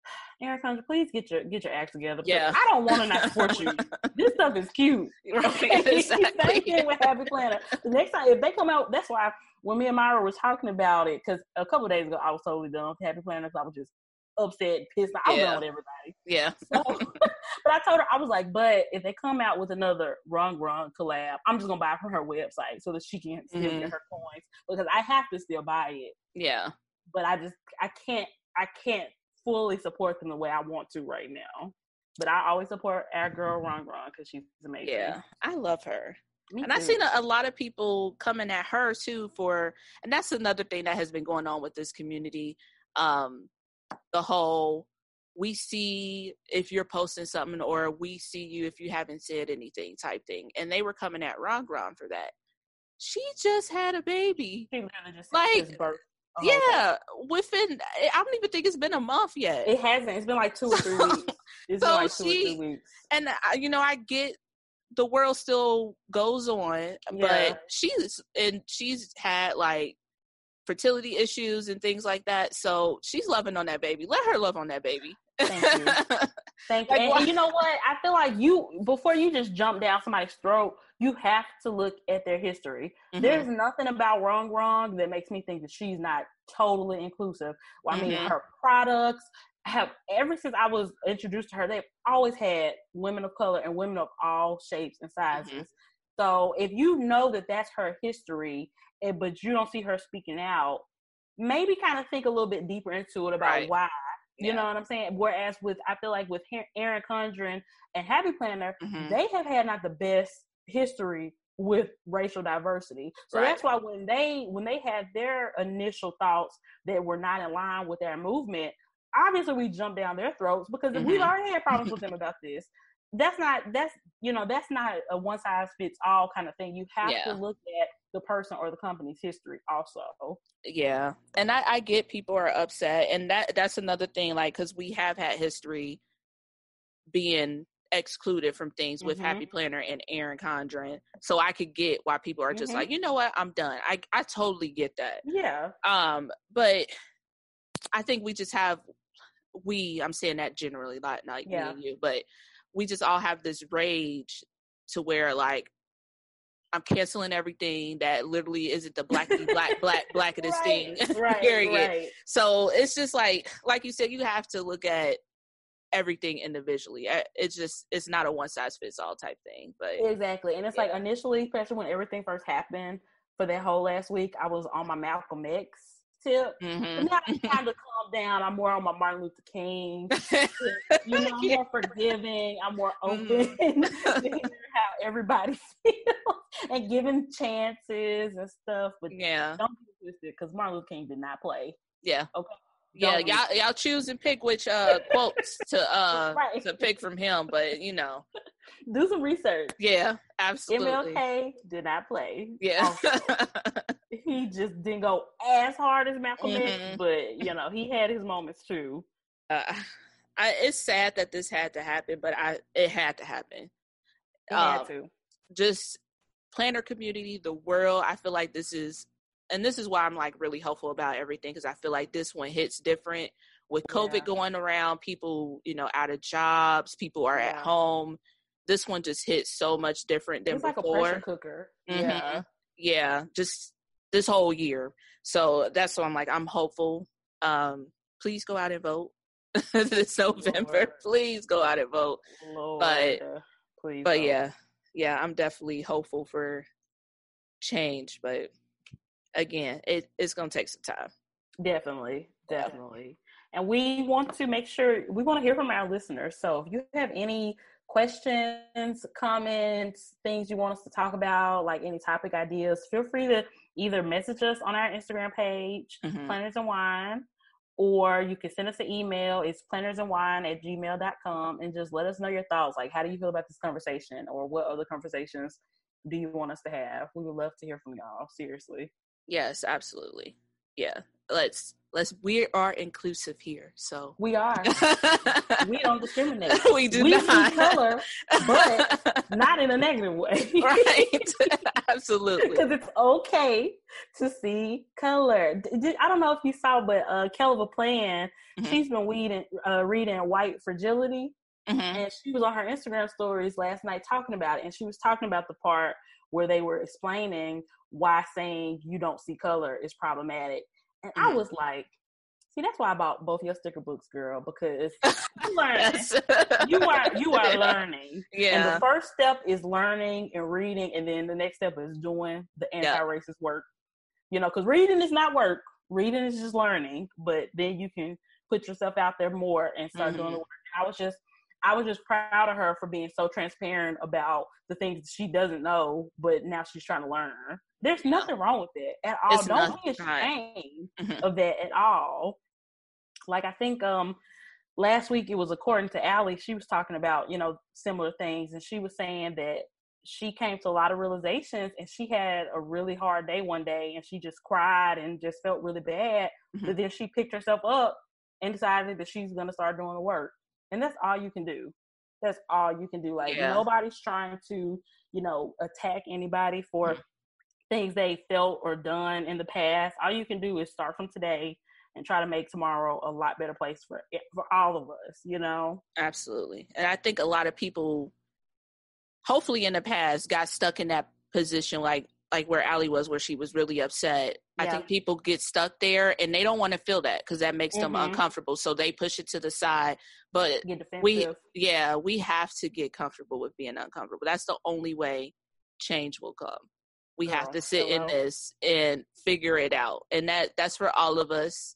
Erin Condren, please get your get your act together. Yeah. I don't want to not support you. this stuff is cute. Right, exactly. Thing with Happy Planner. The next time if they come out, that's why when me and Myra was talking about it, because a couple days ago I was totally done with Happy Planner because I was just upset, pissed. I yeah. done with everybody. Yeah. So, but I told her I was like, but if they come out with another Rongrong collab, I'm just gonna buy it from her website so that she can still mm-hmm. get her coins because I have to still buy it. Yeah. But I just I can't I can't fully support them the way I want to right now. But I always support our girl Rongrong because she's amazing. Yeah, I love her. Me and I've seen a, a, lot of people coming at her too for, and that's another thing that has been going on with this community. Um, the whole we see if you're posting something or we see you if you haven't said anything type thing. And they were coming at Rongrong for that. She just had a baby. like, yeah, within I don't even think it's been a month yet. It hasn't. It's been like two or three weeks. It's so like she, weeks. And you know, I get the world still goes on, yeah. but she's and she's had like fertility issues and things like that. So she's loving on that baby. Let her love on that baby. Thank you. Thank you. and, and, you know what? I feel like you before you just jump down somebody's throat, you have to look at their history. Mm-hmm. There's nothing about Rongrong that makes me think that she's not totally inclusive. Well, I mean, mm-hmm. her products have ever since I was introduced to her, they've always had women of color and women of all shapes and mm-hmm. sizes. Mm-hmm. So if you know that that's her history, and, but you don't see her speaking out, maybe kind of think a little bit deeper into it about right. why. You yeah. know what I'm saying? Whereas with I feel like with Erin Condren and Happy Planner, mm-hmm. they have had not the best history with racial diversity. So right. that's why when they when they had their initial thoughts that were not in line with their movement, obviously we jumped down their throats because mm-hmm. we've already had problems with them about this. That's not that's you know that's not a one size fits all kind of thing. You have yeah. to look at the person or the company's history also. Yeah, and I, I get people are upset, and that that's another thing. Like because we have had history being excluded from things with mm-hmm. Happy Planner and Erin Condren. So I could get why people are just mm-hmm. like, you know what, I'm done. I I totally get that. Yeah. Um, but I think we just have we, I'm saying that generally, not not yeah. me and you, but we just all have this rage to where like I'm canceling everything that literally isn't the black black black blackest right, thing. Right, period. Right. So it's just like like you said, you have to look at everything individually. It's just it's not a one size fits all type thing. But exactly, and it's yeah. like initially, especially when everything first happened for that whole last week, I was on my Malcolm X tip. Mm-hmm. now I'm kind of calm down. I'm more on my Martin Luther King. you know, I'm more forgiving. I'm more open mm-hmm. to hear how everybody feels and giving chances and stuff. But yeah, don't be twisted because Martin Luther King did not play. Yeah. Okay yeah, y'all y'all choose and pick which uh quotes to uh right. to pick from him, but you know, do some research. Yeah, absolutely. MLK did not play. Yeah, he just didn't go as hard as Malcolm mm-hmm. X, but you know, he had his moments too. Uh, I, it's sad that this had to happen, but I it had to happen. It um, had to. Just planner community, the world. I feel like this is and this is why I'm like really hopeful about everything because I feel like this one hits different with COVID yeah. going around, people, you know, out of jobs, people are yeah. at home. This one just hits so much different than it's before. Like a pressure cooker. Mm-hmm. Yeah. Yeah. Just this whole year. So that's why I'm like, I'm hopeful. Um, please go out and vote this November. Lord. Please go out and vote. Lord. But please but vote. yeah, yeah, I'm definitely hopeful for change. But again, it, it's gonna take some time. Definitely, definitely. And we want to make sure we want to hear from our listeners. So if you have any questions, comments, things you want us to talk about, like any topic ideas, feel free to either message us on our Instagram page, mm-hmm. Planners and Wine, or you can send us an email. It's plannersandwine at gmail.com and just let us know your thoughts. Like, how do you feel about this conversation or what other conversations do you want us to have? We would love to hear from y'all. Seriously. Yes, absolutely. Yeah. Let's let's we are inclusive here. So we are. we don't discriminate. We do we not. see color, but not in a negative way. right. Absolutely. Because it's okay to see color. I don't know if you saw, but uh Kelva Plan, mm-hmm. she's been reading uh, reading White Fragility. Mm-hmm. And she was on her Instagram stories last night talking about it. And she was talking about the part where they were explaining why saying you don't see color is problematic. And mm-hmm. I was like, see, that's why I bought both your sticker books, girl, because you you are you are learning. Yeah. And the first step is learning and reading, and then the next step is doing the anti-racist yeah. work. You know, because reading is not work. Reading is just learning, but then you can put yourself out there more and start mm-hmm. doing the work. I was just I was just proud of her for being so transparent about the things she doesn't know, but now she's trying to learn. There's nothing wrong with it at all. It's Don't be ashamed mm-hmm. of that at all. Like I think um last week it was according to Allie, she was talking about, you know, similar things and she was saying that she came to a lot of realizations and she had a really hard day one day and she just cried and just felt really bad. Mm-hmm. But then she picked herself up and decided that she's gonna start doing the work. And that's all you can do. That's all you can do. Like yeah. nobody's trying to, you know, attack anybody for mm-hmm. things they felt or done in the past. All you can do is start from today and try to make tomorrow a lot better place for for all of us, you know. Absolutely. And I think a lot of people hopefully in the past got stuck in that position like like where Allie was, where she was really upset. Yeah. I think people get stuck there and they don't want to feel that because that makes mm-hmm. them uncomfortable. So they push it to the side. But we, yeah, we have to get comfortable with being uncomfortable. That's the only way change will come. We have to sit hello. in this and figure it out, and that that's for all of us,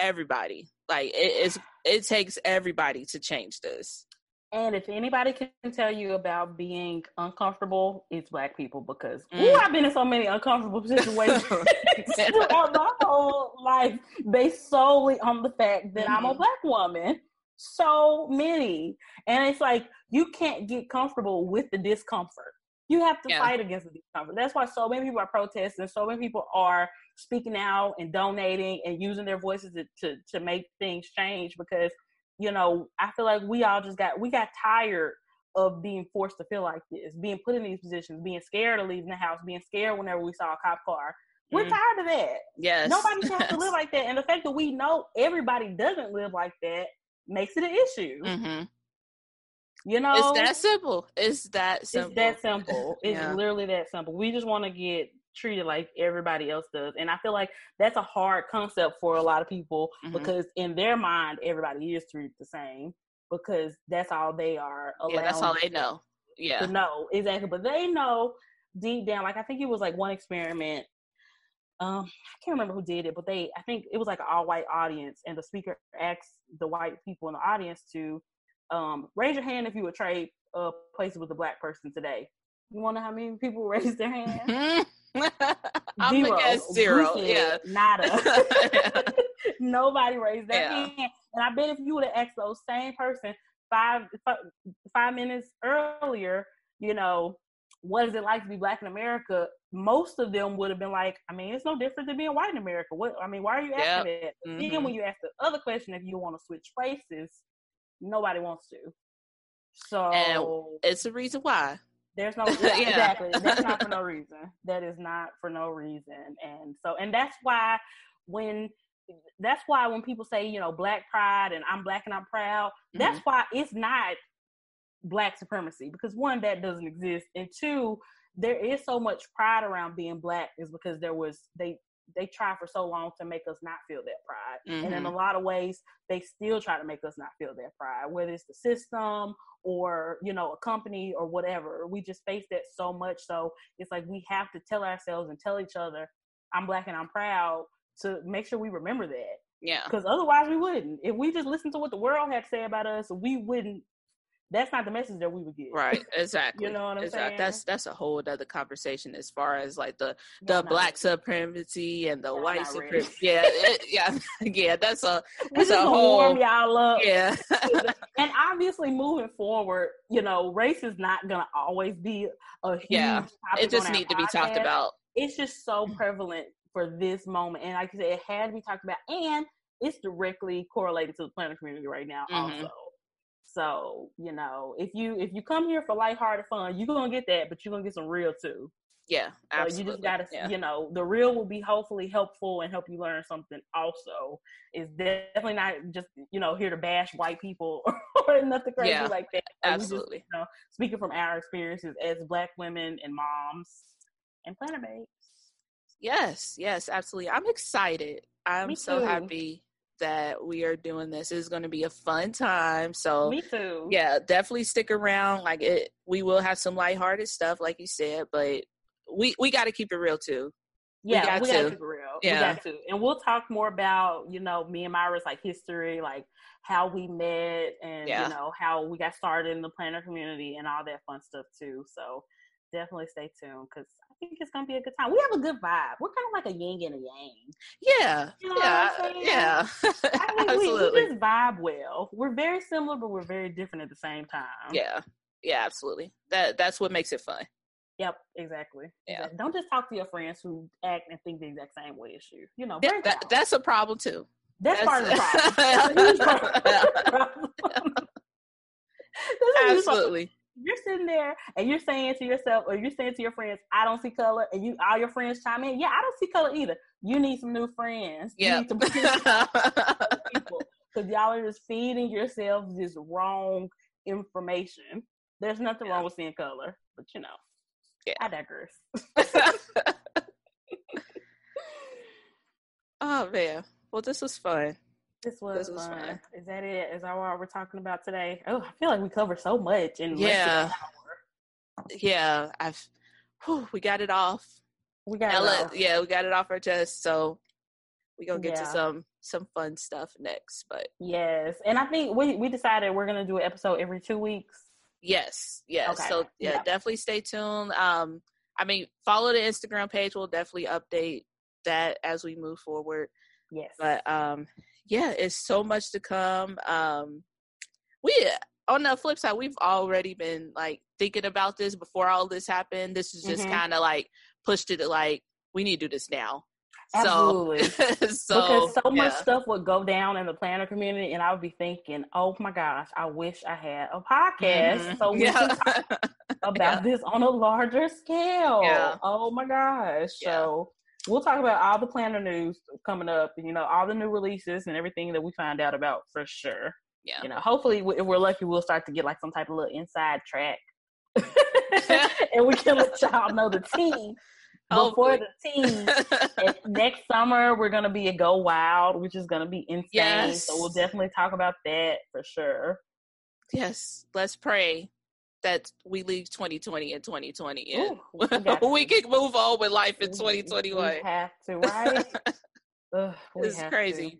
everybody. Like it is, it takes everybody to change this. And if anybody can tell you about being uncomfortable, it's black people because mm. ooh, I've been in so many uncomfortable situations throughout my whole life based solely on the fact that mm-hmm. I'm a mm-hmm. black woman. So many. And it's like you can't get comfortable with the discomfort. You have to yeah. fight against the discomfort. That's why so many people are protesting, so many people are speaking out and donating and using their voices to, to, to make things change because – you know, I feel like we all just got we got tired of being forced to feel like this, being put in these positions, being scared of leaving the house, being scared whenever we saw a cop car. We're mm. tired of that. Yes. Nobody has to live like that. And the fact that we know everybody doesn't live like that makes it an issue. Mm-hmm. You know, it's that simple. It's that simple. It's that simple. It's yeah. literally that simple. We just want to get treated like everybody else does. And I feel like that's a hard concept for a lot of people mm-hmm. because in their mind, everybody is treated the same because that's all they are. Yeah, that's all they know. Yeah. To know exactly, but they know deep down. Like I think it was like one experiment. Um, I can't remember who did it, but they I think it was like an all white audience, and the speaker asked the white people in the audience to um, raise your hand if you would trade uh, places with a black person today. You want to know how many people raised their hand? I'm zero. guess zero. Yeah. Nada. Nobody raised their yeah. hand. And I bet if you would have asked those same person five five minutes earlier, you know, what is it like to be black in America? Most of them would have been like, I mean, it's no different than being white in America. What I mean, why are you asking yep. that? Mm-hmm. Then when you ask the other question, if you want to switch places, nobody wants to. So and it's the reason why. There's no yeah, yeah. exactly. That's not for no reason. That is not for no reason. And so and that's why when that's why when people say, you know, black pride and I'm black and I'm proud, mm-hmm. that's why it's not black supremacy because one that doesn't exist and two there is so much pride around being black is because there was they they try for so long to make us not feel that pride. Mm-hmm. And in a mm-hmm. lot of ways, they still try to make us not feel that pride, whether it's the system or, you know, a company or whatever. We just face that so much. So it's like we have to tell ourselves and tell each other, I'm black and I'm proud to make sure we remember that. Yeah. Because otherwise we wouldn't. If we just listened to what the world had to say about us, we wouldn't that's not the message that we would get. Right, exactly. you know what I'm exactly. saying? That's that's a whole other conversation as far as like the the black supremacy and the white supremacy. Yeah, it, yeah, yeah. That's a that's a whole warm y'all up. Yeah, and obviously moving forward, you know, race is not gonna always be a huge. Yeah, it just need to be talked about. It's just so prevalent for this moment, and like I said, it had to be talked about, and it's directly correlated to the planner community right now, mm-hmm. also. So, you know, if you if you come here for lighthearted fun, you're gonna get that, but you're gonna get some real too. Yeah, absolutely. So you just gotta, yeah. you know, the real will be hopefully helpful and help you learn something. Also, is definitely not just you know here to bash white people or nothing crazy yeah, like that. absolutely. Just, you know, speaking from our experiences as Black women and moms and planner babes. Yes, yes, absolutely. I'm excited. I'm so happy that we are doing this. It's going to be a fun time. So me too. Yeah, definitely stick around. Like it, we will have some lighthearted stuff, like you said, but we we got to keep it real too. Yeah, we got, we got to keep it real. Yeah. We got to, and we'll talk more about you know me and Myra's like history, like how we met, and yeah. you know how we got started in the planner community and all that fun stuff too. So definitely stay tuned because think it's gonna be a good time. We have a good vibe. We're kind of like a yin and a yang. Yeah, you know yeah, yeah. I mean, absolutely. We, we just vibe well. We're very similar, but we're very different at the same time. Yeah, yeah, absolutely. That that's what makes it fun. Yep, exactly. Yeah. Don't just talk to your friends who act and think the exact same way as you. You know, that, that's a problem too. That's, that's part of the problem. Absolutely you're sitting there and you're saying to yourself or you're saying to your friends, I don't see color, and you all your friends chime in, yeah, I don't see color either. You need some new friends. Yeah. Because y'all are just feeding yourselves this wrong information. There's nothing yeah. wrong with seeing color, but you know, yeah. I digress. oh man. Well this was fun. This was, this was fun. fun. Is that it? Is that what we're talking about today? Oh, I feel like we covered so much in yeah, yeah. I've whew, we got it off. We got it let, off. yeah, we got it off our chest. So we gonna get yeah. to some some fun stuff next. But yes, and I think we we decided we're gonna do an episode every two weeks. Yes, yes. Okay. So yeah, yeah, definitely stay tuned. Um, I mean, follow the Instagram page. We'll definitely update that as we move forward. Yes. But um, yeah, it's so much to come. Um, we on the flip side, we've already been like thinking about this before all this happened. This is just mm-hmm. kind of like pushed it like we need to do this now. Absolutely. So, so because so much stuff would go down in the planner community, and I would be thinking, "Oh my gosh, I wish I had a podcast mm-hmm. so we yeah. can talk about yeah. this on a larger scale." Yeah. Oh my gosh! So we'll talk about all the planner news coming up, you know, all the new releases and everything that we find out about for sure. Yeah. You know, hopefully, if we're lucky, we'll start to get like some type of little inside track, and we can let y'all know the team before the team. next summer, we're gonna be a Go Wild, which is gonna be insane. Yes. So we'll definitely talk about that for sure. Yes, let's pray that we leave 2020 and 2020 and Ooh, we, can move on with life in 2021. We have to, right? Ugh, this is crazy. To.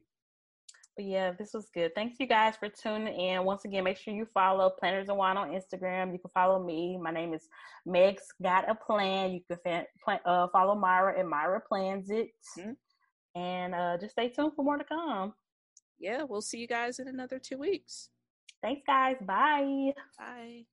But yeah, this was good. Thanks you guys for tuning in. Once again, make sure you follow Planners and Wine on Instagram. You can follow me. My name is Meg's Got a Plan. You can fa- uh, follow Myra and Myra Plans It. Mm-hmm. And uh, just stay tuned for more to come. Yeah, we'll see you guys in another two weeks. Thanks, guys. Bye. Bye.